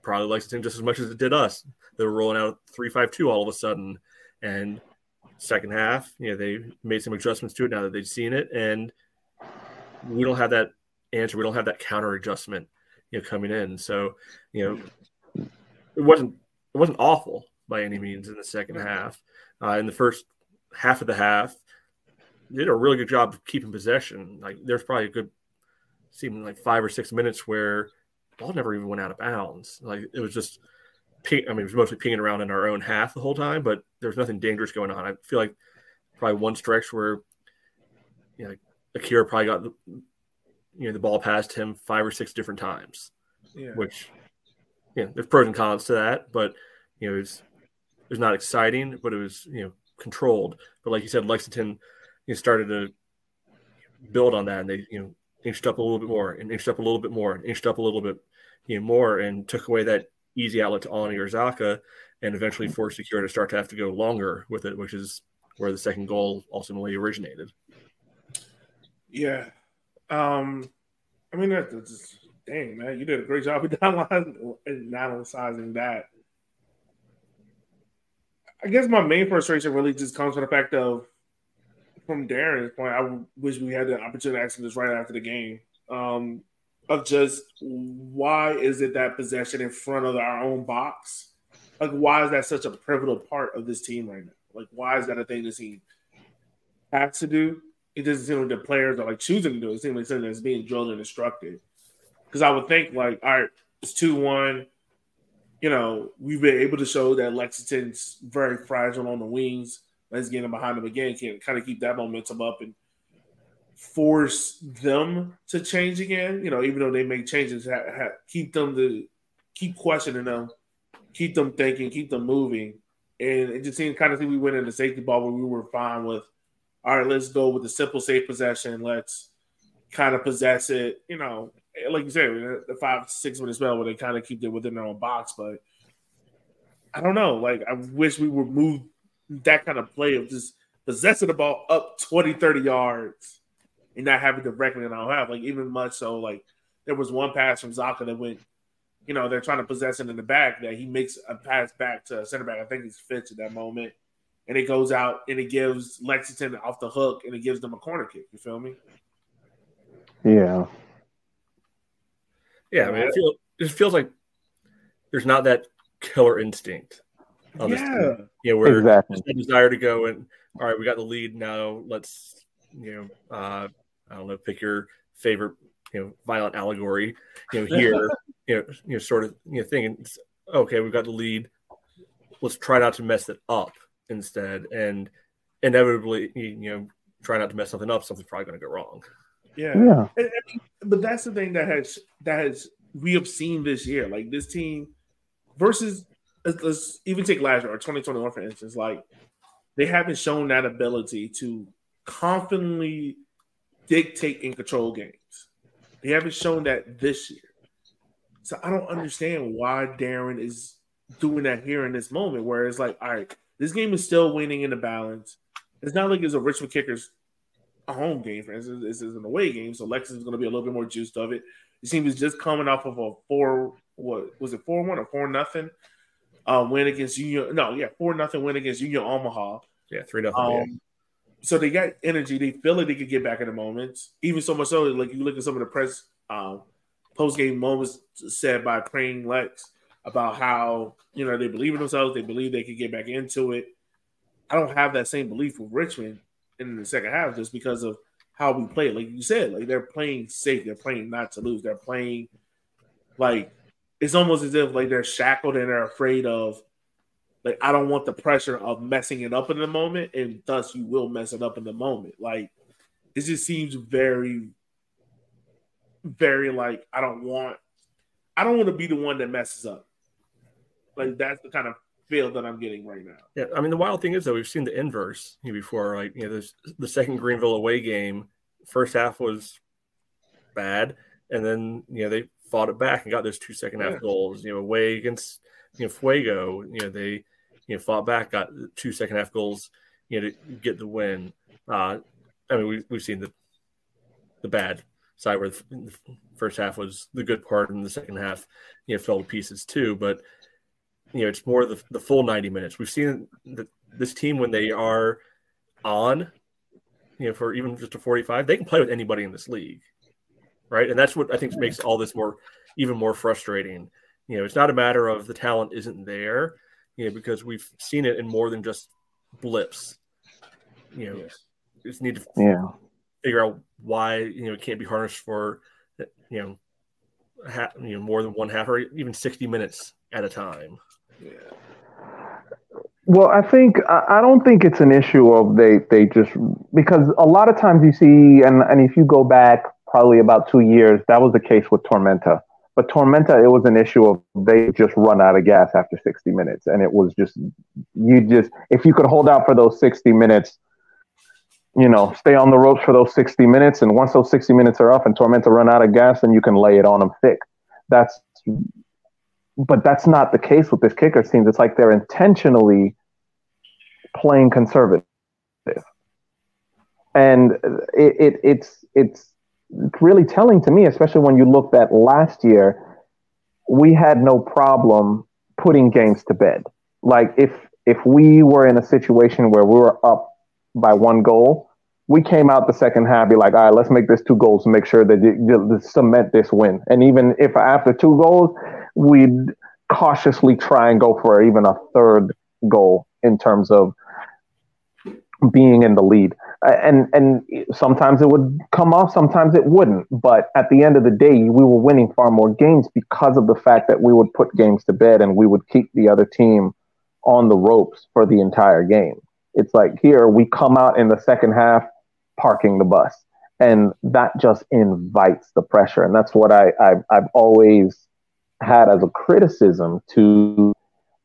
probably likes Lexington just as much as it did us. They were rolling out three five two all of a sudden, and second half, you know, they made some adjustments to it now that they've seen it, and we don't have that answer. We don't have that counter adjustment, you know, coming in. So, you know, it wasn't it wasn't awful by any means in the second half. Uh, in the first half of the half, they did a really good job of keeping possession. Like there's probably a good seemed like five or six minutes where ball never even went out of bounds. Like it was just, I mean, it was mostly pinging around in our own half the whole time, but there was nothing dangerous going on. I feel like probably one stretch where, you know, Akira probably got the, you know, the ball past him five or six different times, yeah. which, yeah, you know, there's pros and cons to that, but you know, it was, it was not exciting, but it was, you know, controlled. But like you said, Lexington, you know, started to build on that, and they, you know, inched up a little bit more and inched up a little bit more and inched up a little bit you know, more and took away that easy outlet to Aune or Zaka and eventually forced Akira to start to have to go longer with it, which is where the second goal ultimately originated. Yeah. Um, I mean, that's, that's dang, man, you did a great job of analyzing that. I guess my main frustration really just comes from the fact of from Darren's point, I wish we had the opportunity to ask him this right after the game. Um, of just why is it that possession in front of our own box? Like, why is that such a pivotal part of this team right now? Like, why is that a thing this team has to do? It doesn't seem like the players are like choosing to do it. It seems like something that's being drilled and instructed. Because I would think, like, all right, it's 2 1. You know, we've been able to show that Lexington's very fragile on the wings. Let's get him behind them again. Can kind of keep that momentum up and force them to change again. You know, even though they make changes, ha- ha- keep them to keep questioning them, keep them thinking, keep them moving. And it just seemed kind of like we went in the safety ball where we were fine with, all right, let's go with the simple safe possession. Let's kind of possess it. You know, eh, like you said, the five six minute spell where they kind of keep it within their own box. But I don't know. Like I wish we would move that kind of play of just possessing the ball up 20, 30 yards and not having directly in our half. Like even much so, like there was one pass from Zaka that went, you know, they're trying to possess it in the back that he makes a pass back to center back. I think he's Fitch at that moment. And it goes out and it gives Lexington off the hook and it gives them a corner kick. You feel me? Yeah. Yeah, I mean, it, feel, it feels like there's not that killer instinct on yeah. this team. Yeah, where exactly. there's desire to go and all right, we got the lead now. Let's you know, uh, I don't know, pick your favorite you know violent allegory. You know, here you know, you know, sort of you know, thinking, okay, we've got the lead. Let's try not to mess it up instead, and inevitably, you know, try not to mess something up. Something's probably going to go wrong. Yeah, yeah. And, and, but that's the thing that has that has we have seen this year. Like this team versus let's, let's even take last year or 2021 for instance. Like they haven't shown that ability to confidently dictate and control games. They haven't shown that this year. So I don't understand why Darren is doing that here in this moment where it's like, all right, this game is still winning in the balance. It's not like it's a Richmond Kickers a home game, for instance. This is an away game, so Lexus is going to be a little bit more juiced of it. Team is just coming off of a four, what was it, four one or four nothing uh, win against Union? No, yeah, four nothing win against Union Omaha. Yeah, three nothing. Um, so they got energy. They feel like they could get back in the moments. Even so much so, like you look at some of the press um, post game moments said by Crane Lex about how you know they believe in themselves. They believe they could get back into it. I don't have that same belief with Richmond in the second half just because of how we play. Like you said, like they're playing safe. They're playing not to lose. They're playing like it's almost as if like they're shackled and they're afraid of like I don't want the pressure of messing it up in the moment, and thus you will mess it up in the moment. Like it just seems very, very like I don't want, I don't want to be the one that messes up. Like that's the kind of feel that I'm getting right now. Yeah, I mean the wild thing is though we've seen the inverse before. Like you know, the second Greenville away game, first half was bad, and then you know they fought it back and got those two second half yeah. goals. You know, away against you know Fuego, you know they you know, fought back, got two second half goals, you know, to get the win. Uh, I mean, we, we've seen the the bad side where the first half was the good part, and the second half, you know, fell to pieces too. But you know, it's more the the full ninety minutes. We've seen that this team when they are on, you know, for even just a forty five, they can play with anybody in this league, right? And that's what I think makes all this more even more frustrating. You know, it's not a matter of the talent isn't there you know, because we've seen it in more than just blips. You know, yes. just need to yeah. figure out why you know it can't be harnessed for you know, ha- you know more than one half or even sixty minutes at a time. Yeah. Well, I think I don't think it's an issue of they they just because a lot of times you see and and if you go back probably about two years that was the case with Tormenta but Tormenta, it was an issue of they just run out of gas after 60 minutes. And it was just, you just, if you could hold out for those 60 minutes, you know, stay on the ropes for those 60 minutes. And once those 60 minutes are up and Tormenta run out of gas, then you can lay it on them thick. That's, but that's not the case with this kicker team. It's like they're intentionally playing conservative. And it, it it's, it's, really telling to me, especially when you looked at last year, we had no problem putting games to bed. Like if if we were in a situation where we were up by one goal, we came out the second half, be like, all right, let's make this two goals to make sure that you, cement this win. And even if after two goals, we'd cautiously try and go for even a third goal in terms of being in the lead and and sometimes it would come off, sometimes it wouldn't. But at the end of the day, we were winning far more games because of the fact that we would put games to bed and we would keep the other team on the ropes for the entire game. It's like here we come out in the second half, parking the bus, and that just invites the pressure. And that's what I, I I've always had as a criticism to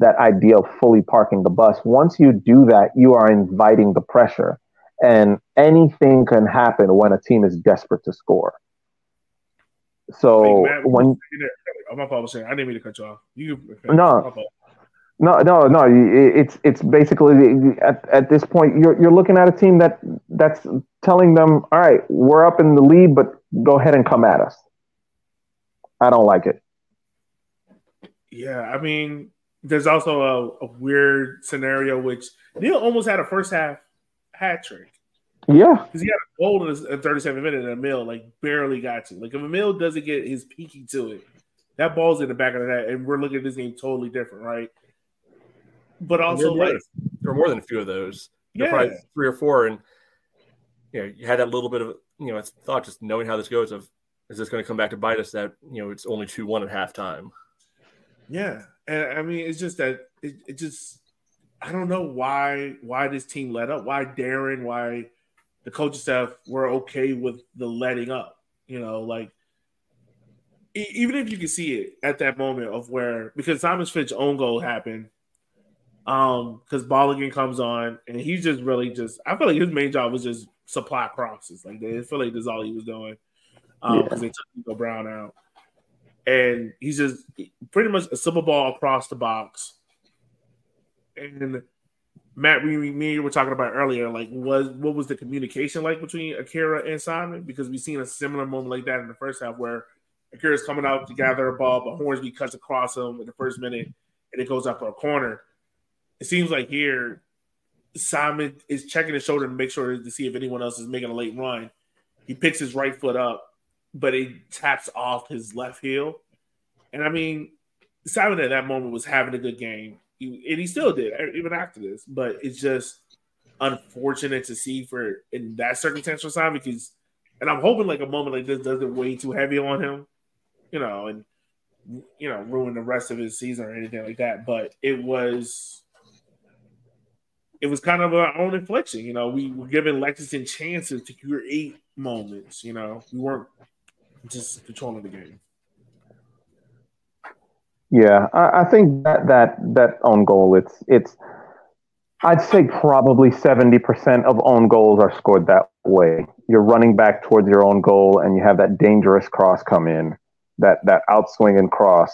that idea of fully parking the bus. Once you do that, you are inviting the pressure, and anything can happen when a team is desperate to score. So Matt, when I'm oh, my publishing, I didn't mean to cut you off. You no. No, no, no. It's it's basically at, at this point you're you're looking at a team that that's telling them, all right, we're up in the lead, but go ahead and come at us. I don't like it. Yeah, I mean, there's also a, a weird scenario which Neil almost had a first half hat trick. Yeah, because he had a goal in the 37 minute and Emil like barely got to. Like if Emil doesn't get his peaky to it, that ball's in the back of the net, and we're looking at this game totally different, right? But also, like there were more than a few of those. There yeah. probably three or four, and you know, you had that little bit of you know thought just knowing how this goes of is this going to come back to bite us that you know it's only two one at halftime. Yeah, and I mean it's just that it, it just I don't know why why this team let up, why Darren, why the coaching staff were okay with the letting up. You know, like even if you can see it at that moment of where because Thomas Fitch own goal happened um, because Balogun comes on and he's just really just I feel like his main job was just supply crosses. Like they feel like that's all he was doing. Um, because yeah. they took Nico Brown out. And he's just pretty much a simple ball across the box. And Matt, we, me were talking about earlier, like was what was the communication like between Akira and Simon? Because we've seen a similar moment like that in the first half where Akira's coming out to gather a ball, but Hornsby cuts across him in the first minute and it goes up for a corner it seems like here Simon is checking his shoulder to make sure to see if anyone else is making a late run. He picks his right foot up, but it taps off his left heel. And I mean, Simon at that moment was having a good game, he, and he still did even after this. But it's just unfortunate to see for in that circumstance for Simon because, and I'm hoping like a moment like this doesn't weigh too heavy on him, you know, and you know ruin the rest of his season or anything like that. But it was it was kind of our own inflection. You know, we were giving Lexington chances to create moments. You know, we weren't just controlling the game. Yeah, I, I think that that that own goal, it's it's. I'd say probably seventy percent of own goals are scored that way. You're running back towards your own goal, and you have that dangerous cross come in, that that outswing and cross.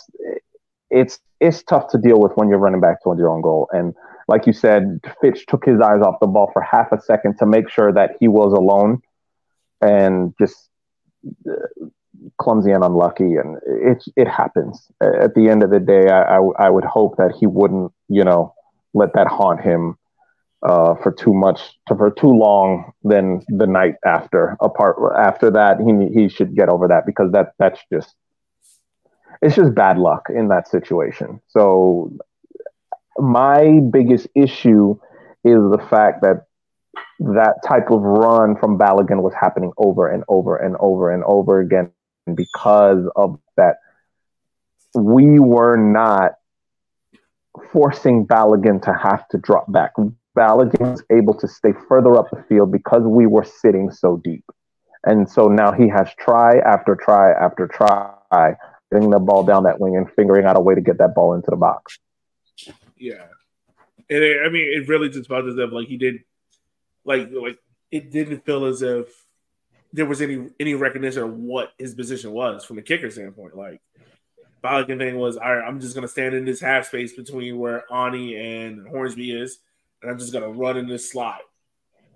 It's it's tough to deal with when you're running back towards your own goal, and like you said, Fitch took his eyes off the ball for half a second to make sure that he was alone and just clumsy and unlucky. And it, it happens. At the end of the day, I, I, I would hope that he wouldn't, you know, let that haunt him uh, for too much, for too long Then the night after. Apart after that, he he should get over that because that that's just it's just bad luck in that situation. So my biggest issue is the fact that that type of run from Balogun was happening over and over and over and over again because of that we were not forcing Balogun to have to drop back. Balogun was able to stay further up the field because we were sitting so deep. And so now he has try after try after try getting the ball down that wing and figuring out a way to get that ball into the box. Yeah, and it, I mean, it really just as if like he did, like like it didn't feel as if there was any any recognition of what his position was from a kicker standpoint. Like Balogun thing was, all right, I'm just gonna stand in this half space between where Aune and Hornsby is, and I'm just gonna run in this slot.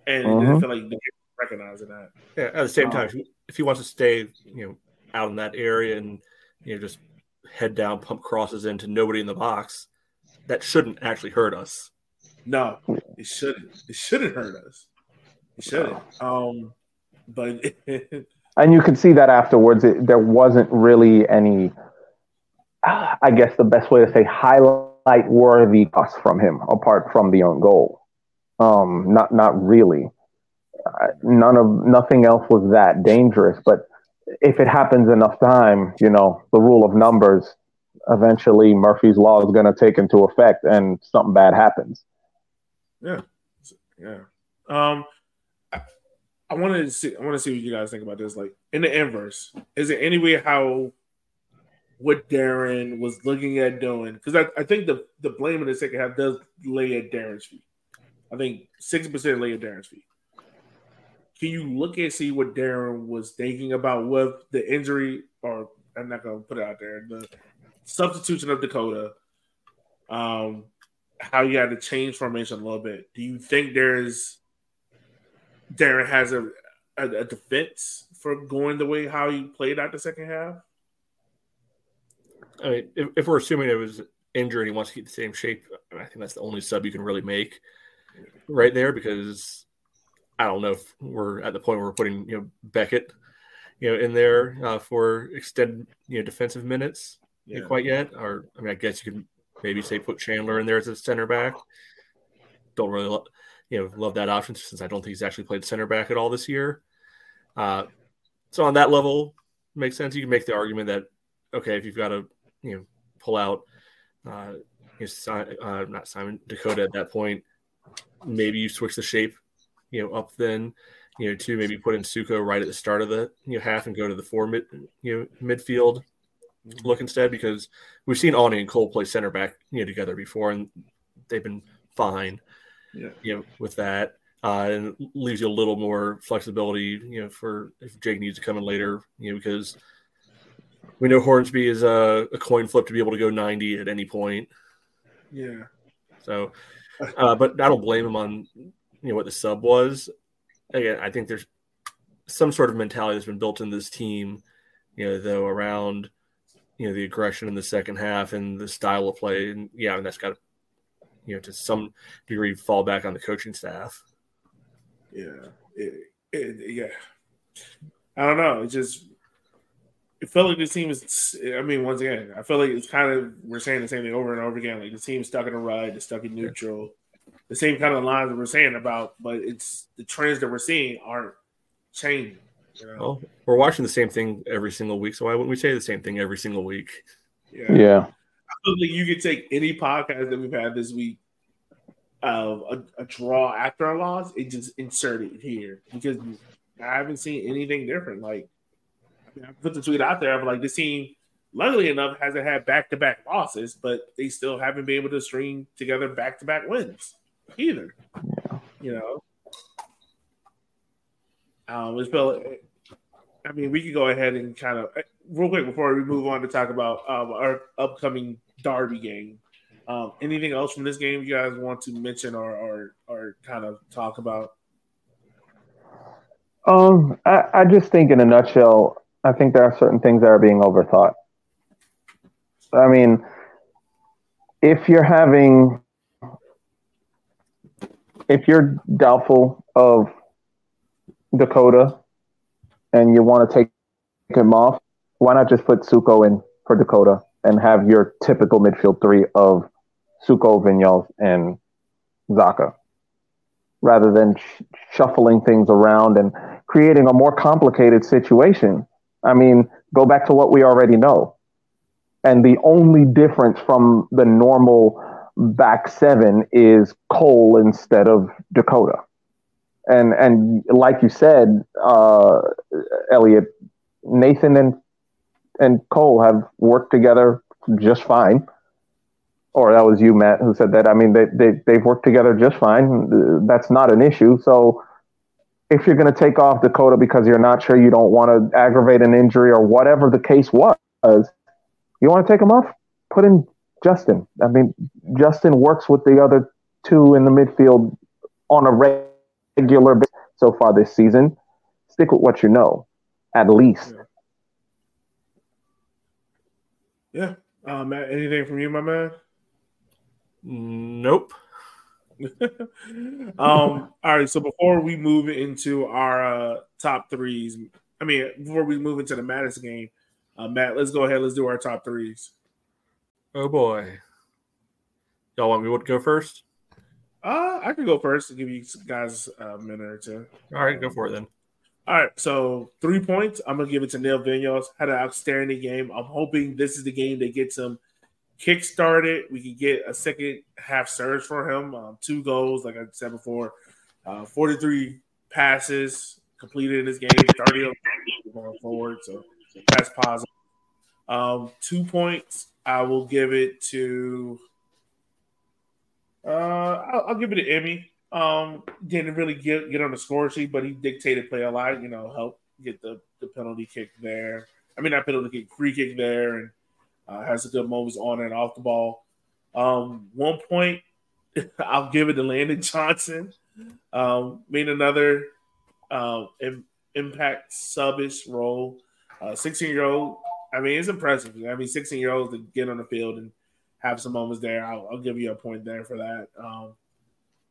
And uh-huh. it didn't mm-hmm. feel like recognizing that. Yeah, at the same um, time, if he wants to stay, you know, out in that area and you know just head down, pump crosses into nobody in the box, that shouldn't actually hurt us. No, it shouldn't. It shouldn't hurt us. It shouldn't. Um, but and you can see that afterwards. It, there wasn't really any. I guess the best way to say highlight worthy pass from him, apart from the own goal. Um, not not really. Uh, none of nothing else was that dangerous. But if it happens enough time, you know, the rule of numbers eventually Murphy's law is going to take into effect and something bad happens. Yeah. Yeah. Um, I wanted to see. I want to see what you guys think about this. Like in the inverse, is it any way how what Darren was looking at doing? Because I, I think the the blame in the second half does lay at Darren's feet. I think sixty percent lay at Darren's feet. Can you look and see what Darren was thinking about with the injury, or I'm not gonna put it out there, the substitution of Dakota, um, how you had to change formation a little bit. Do you think there's Darren has a, a, a defense for going the way how he played out the second half? I mean, if, if we're assuming it was injured, he wants to keep the same shape. I think that's the only sub you can really make right there because I don't know if we're at the point where we're putting you know Beckett, you know, in there uh, for extended you know defensive minutes yeah. quite yet. Or I mean, I guess you could maybe say put Chandler in there as a center back. Don't really, lo- you know, love that option since I don't think he's actually played center back at all this year. Uh, so on that level, makes sense. You can make the argument that okay, if you've got to you know pull out uh, you know, uh, not Simon Dakota at that point, maybe you switch the shape, you know, up then, you know, to maybe put in Suko right at the start of the you know half and go to the four mid you know midfield look instead because we've seen Aune and Cole play center back you know together before and they've been fine. Yeah. You know, with that. Uh, and leaves you a little more flexibility, you know, for if Jake needs to come in later, you know, because we know Hornsby is a, a, coin flip to be able to go 90 at any point. Yeah. So, uh, but I don't blame him on you know what the sub was. Again, I think there's some sort of mentality that's been built in this team, you know, though around you know the aggression in the second half and the style of play, and yeah, and that's got to you know to some degree fall back on the coaching staff. Yeah, it, it, yeah. I don't know. It just it felt like this team is. I mean, once again, I feel like it's kind of we're saying the same thing over and over again. Like the team's stuck in a ride, it's stuck in neutral. The same kind of lines that we're saying about, but it's the trends that we're seeing aren't changing. You know? Well, we're watching the same thing every single week, so why wouldn't we say the same thing every single week? Yeah. yeah. I feel like you could take any podcast that we've had this week of a, a, draw after a loss and just insert it here because I haven't seen anything different. Like I put the tweet out there of like this team, luckily enough, hasn't had back to back losses, but they still haven't been able to string together back to back wins either. Yeah. You know, um, it's felt. I mean, we could go ahead and kind of real quick before we move on to talk about um, our upcoming Derby game. Um, anything else from this game you guys want to mention or or, or kind of talk about? Um, I, I just think in a nutshell, I think there are certain things that are being overthought. I mean, if you're having, if you're doubtful of Dakota and you want to take him off, why not just put Suko in for Dakota and have your typical midfield three of Suko, Vinyals, and Zaka, rather than sh- shuffling things around and creating a more complicated situation I mean, go back to what we already know. And the only difference from the normal back seven is Cole instead of Dakota. And and like you said, uh, Elliot, Nathan and and Cole have worked together just fine. Or that was you, Matt, who said that. I mean, they, they, they've worked together just fine. That's not an issue. So if you're going to take off Dakota because you're not sure you don't want to aggravate an injury or whatever the case was, you want to take him off, put in Justin. I mean, Justin works with the other two in the midfield on a regular basis so far this season. Stick with what you know, at least. Yeah. yeah. Um, anything from you, my man? Nope. um, all right. So before we move into our uh, top threes, I mean, before we move into the Madison game, uh, Matt, let's go ahead. Let's do our top threes. Oh boy, y'all want me to go first? Uh, I can go first to give you guys a minute or two. All right, go for it then. All right, so three points. I'm gonna give it to Neil Vinyals. Had an outstanding game. I'm hoping this is the game that gets him kickstarted. We can get a second half surge for him. Um, two goals, like I said before, uh, 43 passes completed in this game, 30 of them going forward. So that's positive. Um, two points. I will give it to. Uh, I'll, I'll give it to Emmy. Um, didn't really get get on the score sheet, but he dictated play a lot. You know, help get the the penalty kick there. I mean, not penalty kick, free kick there, and uh, has a good moments on and off the ball. Um, one point, I'll give it to Landon Johnson. Um, made another uh, impact subish role. 16 uh, year old, I mean, it's impressive. I mean, 16 year olds to get on the field and have some moments there. I'll, I'll give you a point there for that. Um,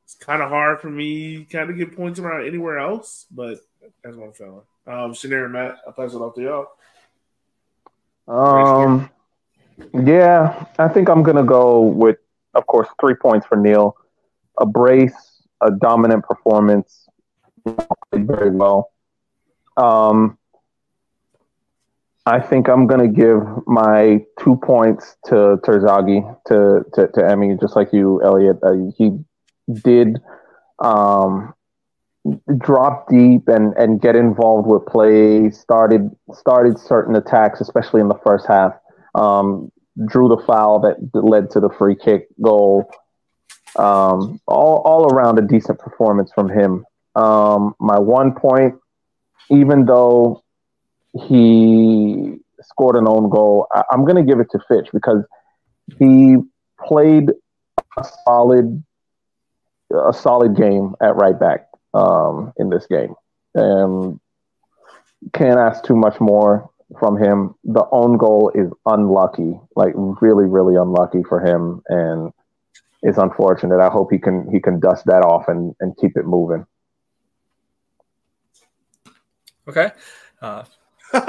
it's kind of hard for me kind of get points around anywhere else, but that's what I'm feeling. Um, and Matt, I'll pass it off to y'all. Um, yeah, I think I'm gonna go with, of course, three points for Neil. A brace, a dominant performance, very well. Um, I think I'm gonna give my two points to Terzaghi to to, to Emmy, just like you, Elliot. Uh, he did um, drop deep and and get involved with play. Started started certain attacks, especially in the first half. Um, drew the foul that led to the free kick goal. Um, all all around a decent performance from him. Um, my one point, even though he scored an own goal, I, I'm going to give it to Fitch because he played a solid a solid game at right back um, in this game. And can't ask too much more from him. The own goal is unlucky, like really, really unlucky for him, and it's unfortunate. I hope he can he can dust that off and and keep it moving. Okay. Uh,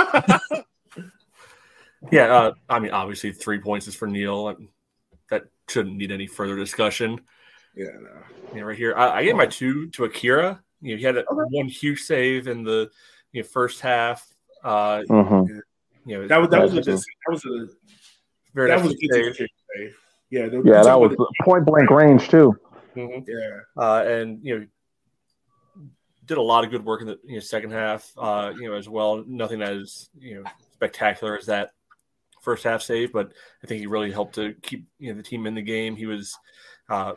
yeah, uh, I mean, obviously, three points is for Neil. That shouldn't need any further discussion. Yeah, no. Yeah, right here. I, I gave my two to Akira. You know, he had a, okay. one huge save in the you know, first half. Uh, mm-hmm. You know, that was that was a, that was a very that was a save. save. Yeah, yeah, that was point blank range too. Mm-hmm. Yeah, uh, and you know, did a lot of good work in the you know, second half. Uh, you know, as well. Nothing as you know spectacular as that first half save, but I think he really helped to keep you know the team in the game. He was uh,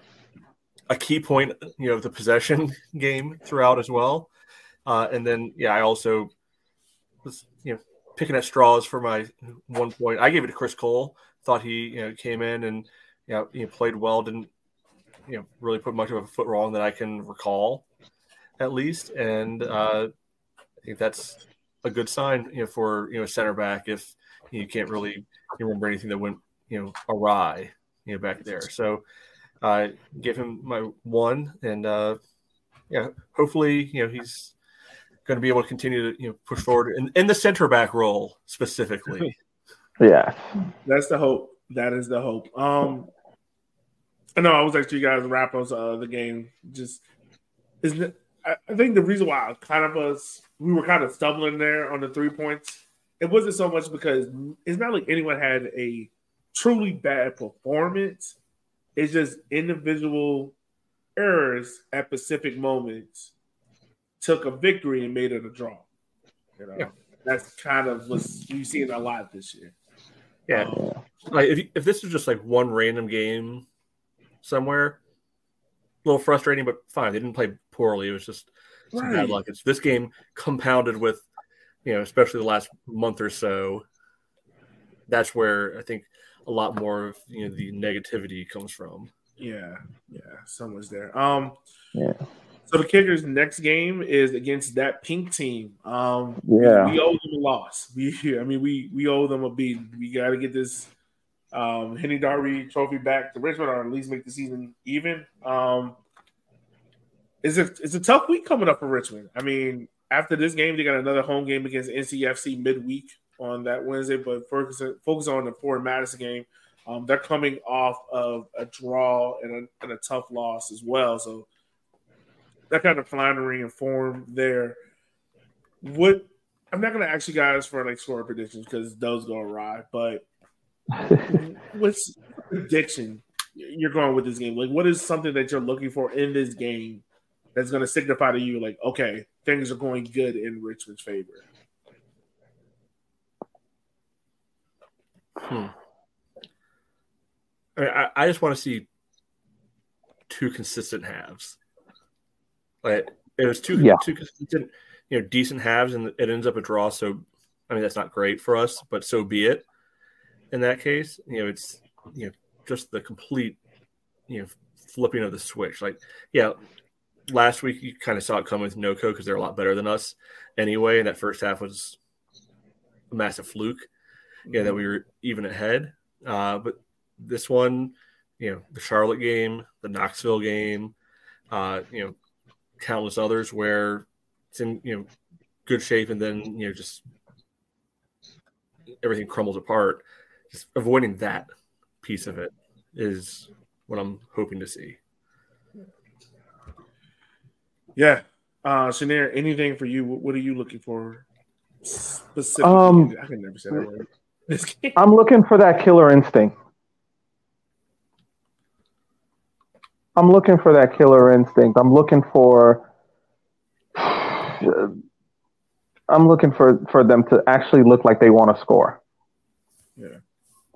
a key point, you know, of the possession game throughout as well. Uh, and then, yeah, I also was, you know, picking at straws for my one point. I gave it to Chris Cole. Thought he, you know, came in and, you know, you played well. Didn't, you know, really put much of a foot wrong that I can recall, at least. And uh, I think that's a good sign, you know, for you know, center back if you can't really remember anything that went, you know, awry, you know, back there. So uh, give him my one, and uh, yeah, hopefully, you know, he's going to be able to continue to you know push forward in, in the center back role specifically. yeah, that's the hope. That is the hope. Um, I know I was actually you guys wrap us uh, the game. Just is I, I think the reason why I kind of was we were kind of stumbling there on the three points. It wasn't so much because it's not like anyone had a truly bad performance. It's just individual errors at specific moments took a victory and made it a draw. You know, yeah. that's kind of what we've seen a lot this year. Yeah, um, like if if this was just like one random game somewhere, a little frustrating, but fine. They didn't play poorly. It was just some right. bad luck. It's this game compounded with, you know, especially the last month or so. That's where I think a lot more of you know the negativity comes from. Yeah, yeah, someone's there. Um, yeah. So the Kickers' next game is against that pink team. Um, yeah, we, we owe them a loss. We, I mean, we we owe them a beat. We got to get this um, Henny Darby Trophy back to Richmond, or at least make the season even. Um, it's a it's a tough week coming up for Richmond. I mean, after this game, they got another home game against NCFC midweek on that Wednesday, but focus focus on the Forward Madison game. Um, they're coming off of a draw and a, and a tough loss as well, so that kind of floundering and form there. What I'm not going to ask you guys for like score predictions because those go awry, but what's prediction you're going with this game? Like, what is something that you're looking for in this game that's going to signify to you, like, okay, things are going good in Richmond's favor. Hmm. I, mean, I, I just want to see two consistent halves. Like it was two Yeah. two consistent, you know, decent halves, and it ends up a draw. So, I mean, that's not great for us, but so be it. In that case, you know, it's you know just the complete, you know, flipping of the switch. Like, yeah, last week you kind of saw it come with NoCo because they're a lot better than us anyway, and that first half was a massive fluke. Yeah, that we were even ahead. Uh, but this one, you know, the Charlotte game, the Knoxville game, uh, you know, countless others where it's in you know good shape, and then you know just everything crumbles apart. Just avoiding that piece of it is what I'm hoping to see. Yeah. Uh Shanair, anything for you? What what are you looking for specifically? Um, I can never say that word. I'm looking for that killer instinct. I'm looking for that killer instinct. I'm looking for. I'm looking for for them to actually look like they want to score. Yeah.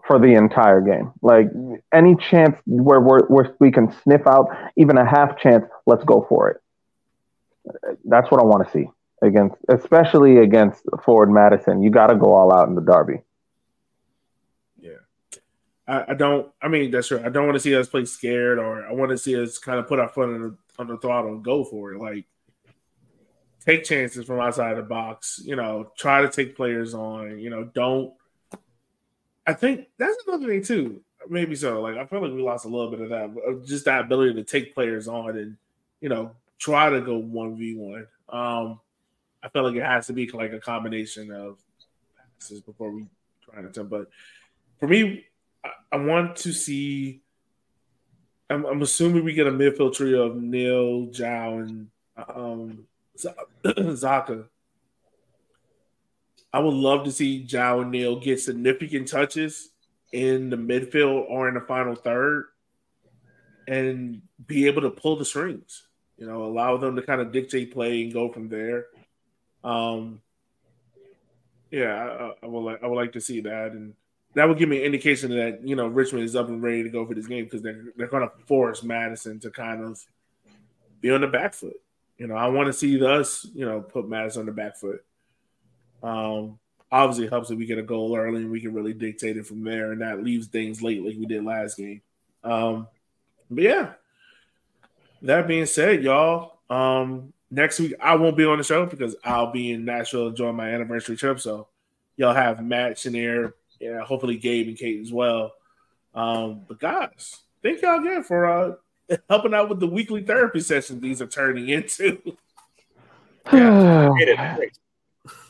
For the entire game, like any chance where we're, we can sniff out even a half chance, let's go for it. That's what I want to see against, especially against Forward Madison. You got to go all out in the derby. I, I don't. I mean, that's right. I don't want to see us play scared, or I want to see us kind of put our foot on the, on the throttle and go for it. Like, take chances from outside the box. You know, try to take players on. You know, don't. I think that's another thing too. Maybe so. Like, I feel like we lost a little bit of that, just that ability to take players on and you know try to go one v one. Um, I feel like it has to be like a combination of passes before we try to attempt. But for me, I, I want to see. I'm, I'm assuming we get a midfield trio of Neil, Zhao, and um, Z- Zaka. I would love to see and Neil get significant touches in the midfield or in the final third, and be able to pull the strings. You know, allow them to kind of dictate play and go from there. Um, yeah, I, I would like I would like to see that, and that would give me an indication that you know Richmond is up and ready to go for this game because they're they're going to force Madison to kind of be on the back foot. You know, I want to see us, you know, put Madison on the back foot. Um, obviously, it helps if we get a goal early and we can really dictate it from there, and that leaves things late like we did last game. Um, but yeah, that being said, y'all, um, next week I won't be on the show because I'll be in Nashville enjoying my anniversary trip. So y'all have Matt, Shanair, yeah, hopefully Gabe and Kate as well. Um, but guys, thank y'all again for uh, helping out with the weekly therapy sessions these are turning into. Yeah, Get it. Great.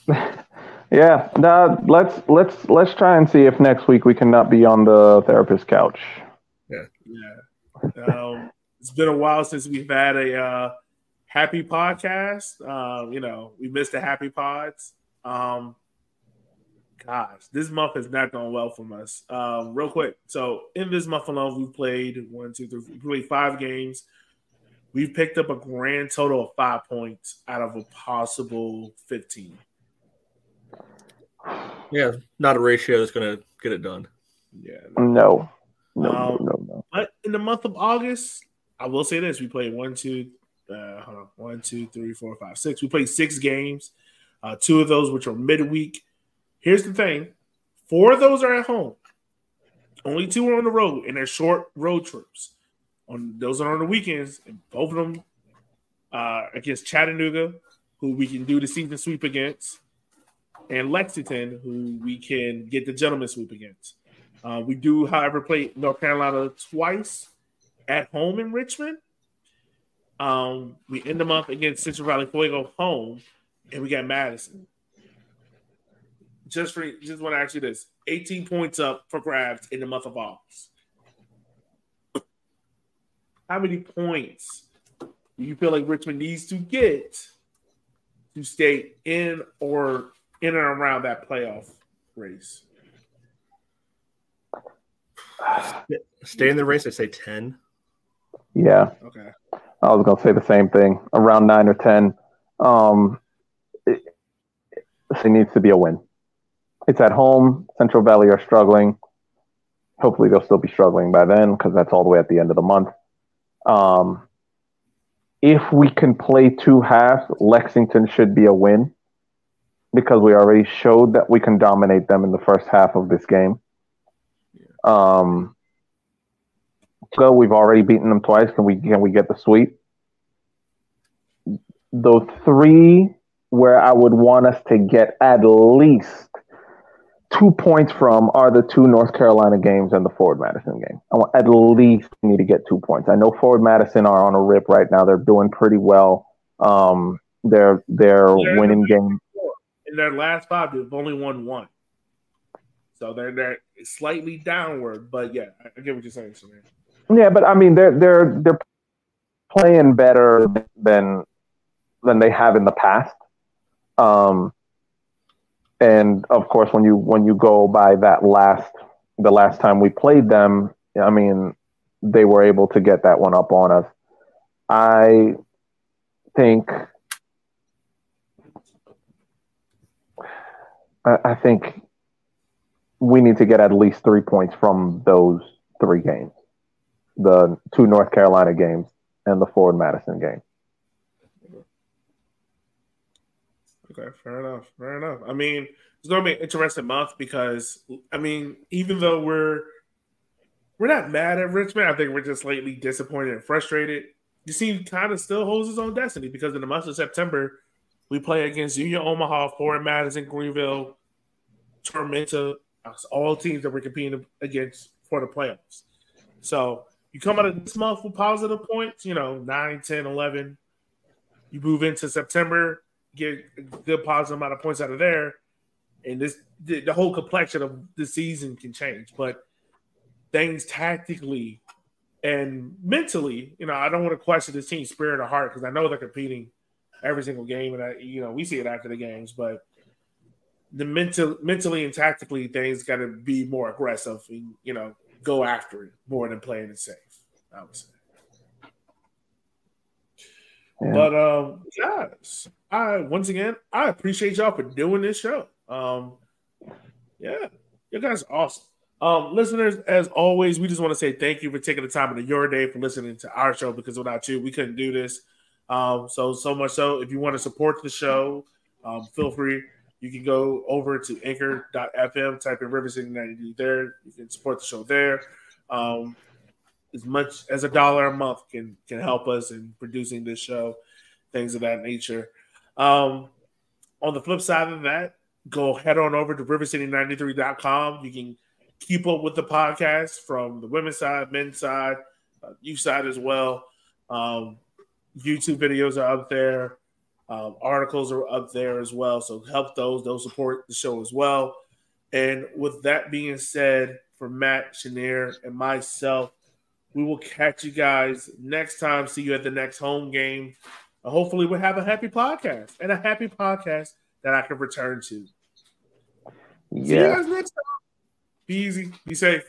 yeah, let's let's let's try and see if next week we cannot be on the therapist couch. Yeah. Um, it's been a while since we've had a uh, happy podcast. Um, you know, we missed the happy pods. Um, gosh, this month has not gone well from us. Um, real quick. So, in this month alone, we've played one, two, three, we played five games. We've picked up a grand total of five points out of a possible 15. Yeah, not a ratio that's going to get it done. Yeah. No, no, Um, no, no. But in the month of August, I will say this: we played one, two, uh, hold on, one, two, three, four, five, six. We played six games. Uh, two of those, which are midweek. Here's the thing: four of those are at home. Only two are on the road, and they're short road trips. On those are on the weekends, and both of them uh, against Chattanooga, who we can do the season sweep against, and Lexington, who we can get the gentleman sweep against. Uh, we do, however, play North Carolina twice at home in Richmond. Um, we end the month against Central Valley Fuego home, and we got Madison. Just for just want to ask you this: 18 points up for grabs in the month of August. How many points do you feel like Richmond needs to get to stay in or in and around that playoff race? Stay in the race. I say ten. Yeah, Okay. I was gonna say the same thing. Around nine or ten. Um, it, it needs to be a win. It's at home. Central Valley are struggling. Hopefully, they'll still be struggling by then because that's all the way at the end of the month. Um, if we can play two halves, Lexington should be a win because we already showed that we can dominate them in the first half of this game. Um, so we've already beaten them twice. Can we can we get the sweep? The three where I would want us to get at least two points from are the two North Carolina games and the Forward Madison game. I want at least need to get two points. I know Forward Madison are on a rip right now. They're doing pretty well. Um, they're they're, they're winning games. In their last five, they've only won one. So they're they're slightly downward, but yeah, I get what you're saying, Samir. Yeah, but I mean they're they're they're playing better than than they have in the past. Um, and of course, when you when you go by that last the last time we played them, I mean, they were able to get that one up on us. I think I think we need to get at least three points from those three games the two North Carolina games and the Forward Madison game. Okay, fair enough. Fair enough. I mean, it's going to be an interesting month because I mean, even though we're we're not mad at Richmond, I think we're just slightly disappointed and frustrated. The team kind of still holds its own destiny because in the month of September, we play against Union Omaha, Forward Madison, Greenville, Tormenta, all teams that we're competing against for the playoffs. So you come out of this month with positive points, you know, 9, 10, 11. You move into September, get a good positive amount of points out of there. And this the, the whole complexion of the season can change. But things tactically and mentally, you know, I don't want to question this team's spirit or heart because I know they're competing every single game, and I, you know, we see it after the games. But the mental, mentally and tactically, things got to be more aggressive and you know go after it more than playing it safe. I would say. Yeah. But um, guys, I once again I appreciate y'all for doing this show. Um, yeah, you guys are awesome. Um, listeners, as always, we just want to say thank you for taking the time of your day for listening to our show because without you, we couldn't do this. Um, so so much so, if you want to support the show, um, feel free. You can go over to anchor.fm, type in River City 90 there. You can support the show there. Um, as much as a dollar a month can can help us in producing this show, things of that nature. Um, on the flip side of that, go head on over to rivercity93.com. You can keep up with the podcast from the women's side, men's side, uh, youth side as well. Um, YouTube videos are up there. Um, articles are up there as well. So help those. They'll support the show as well. And with that being said, for Matt, Chenier, and myself, we will catch you guys next time. See you at the next home game. And hopefully, we'll have a happy podcast and a happy podcast that I can return to. Yeah. See you guys next time. Be easy. Be safe.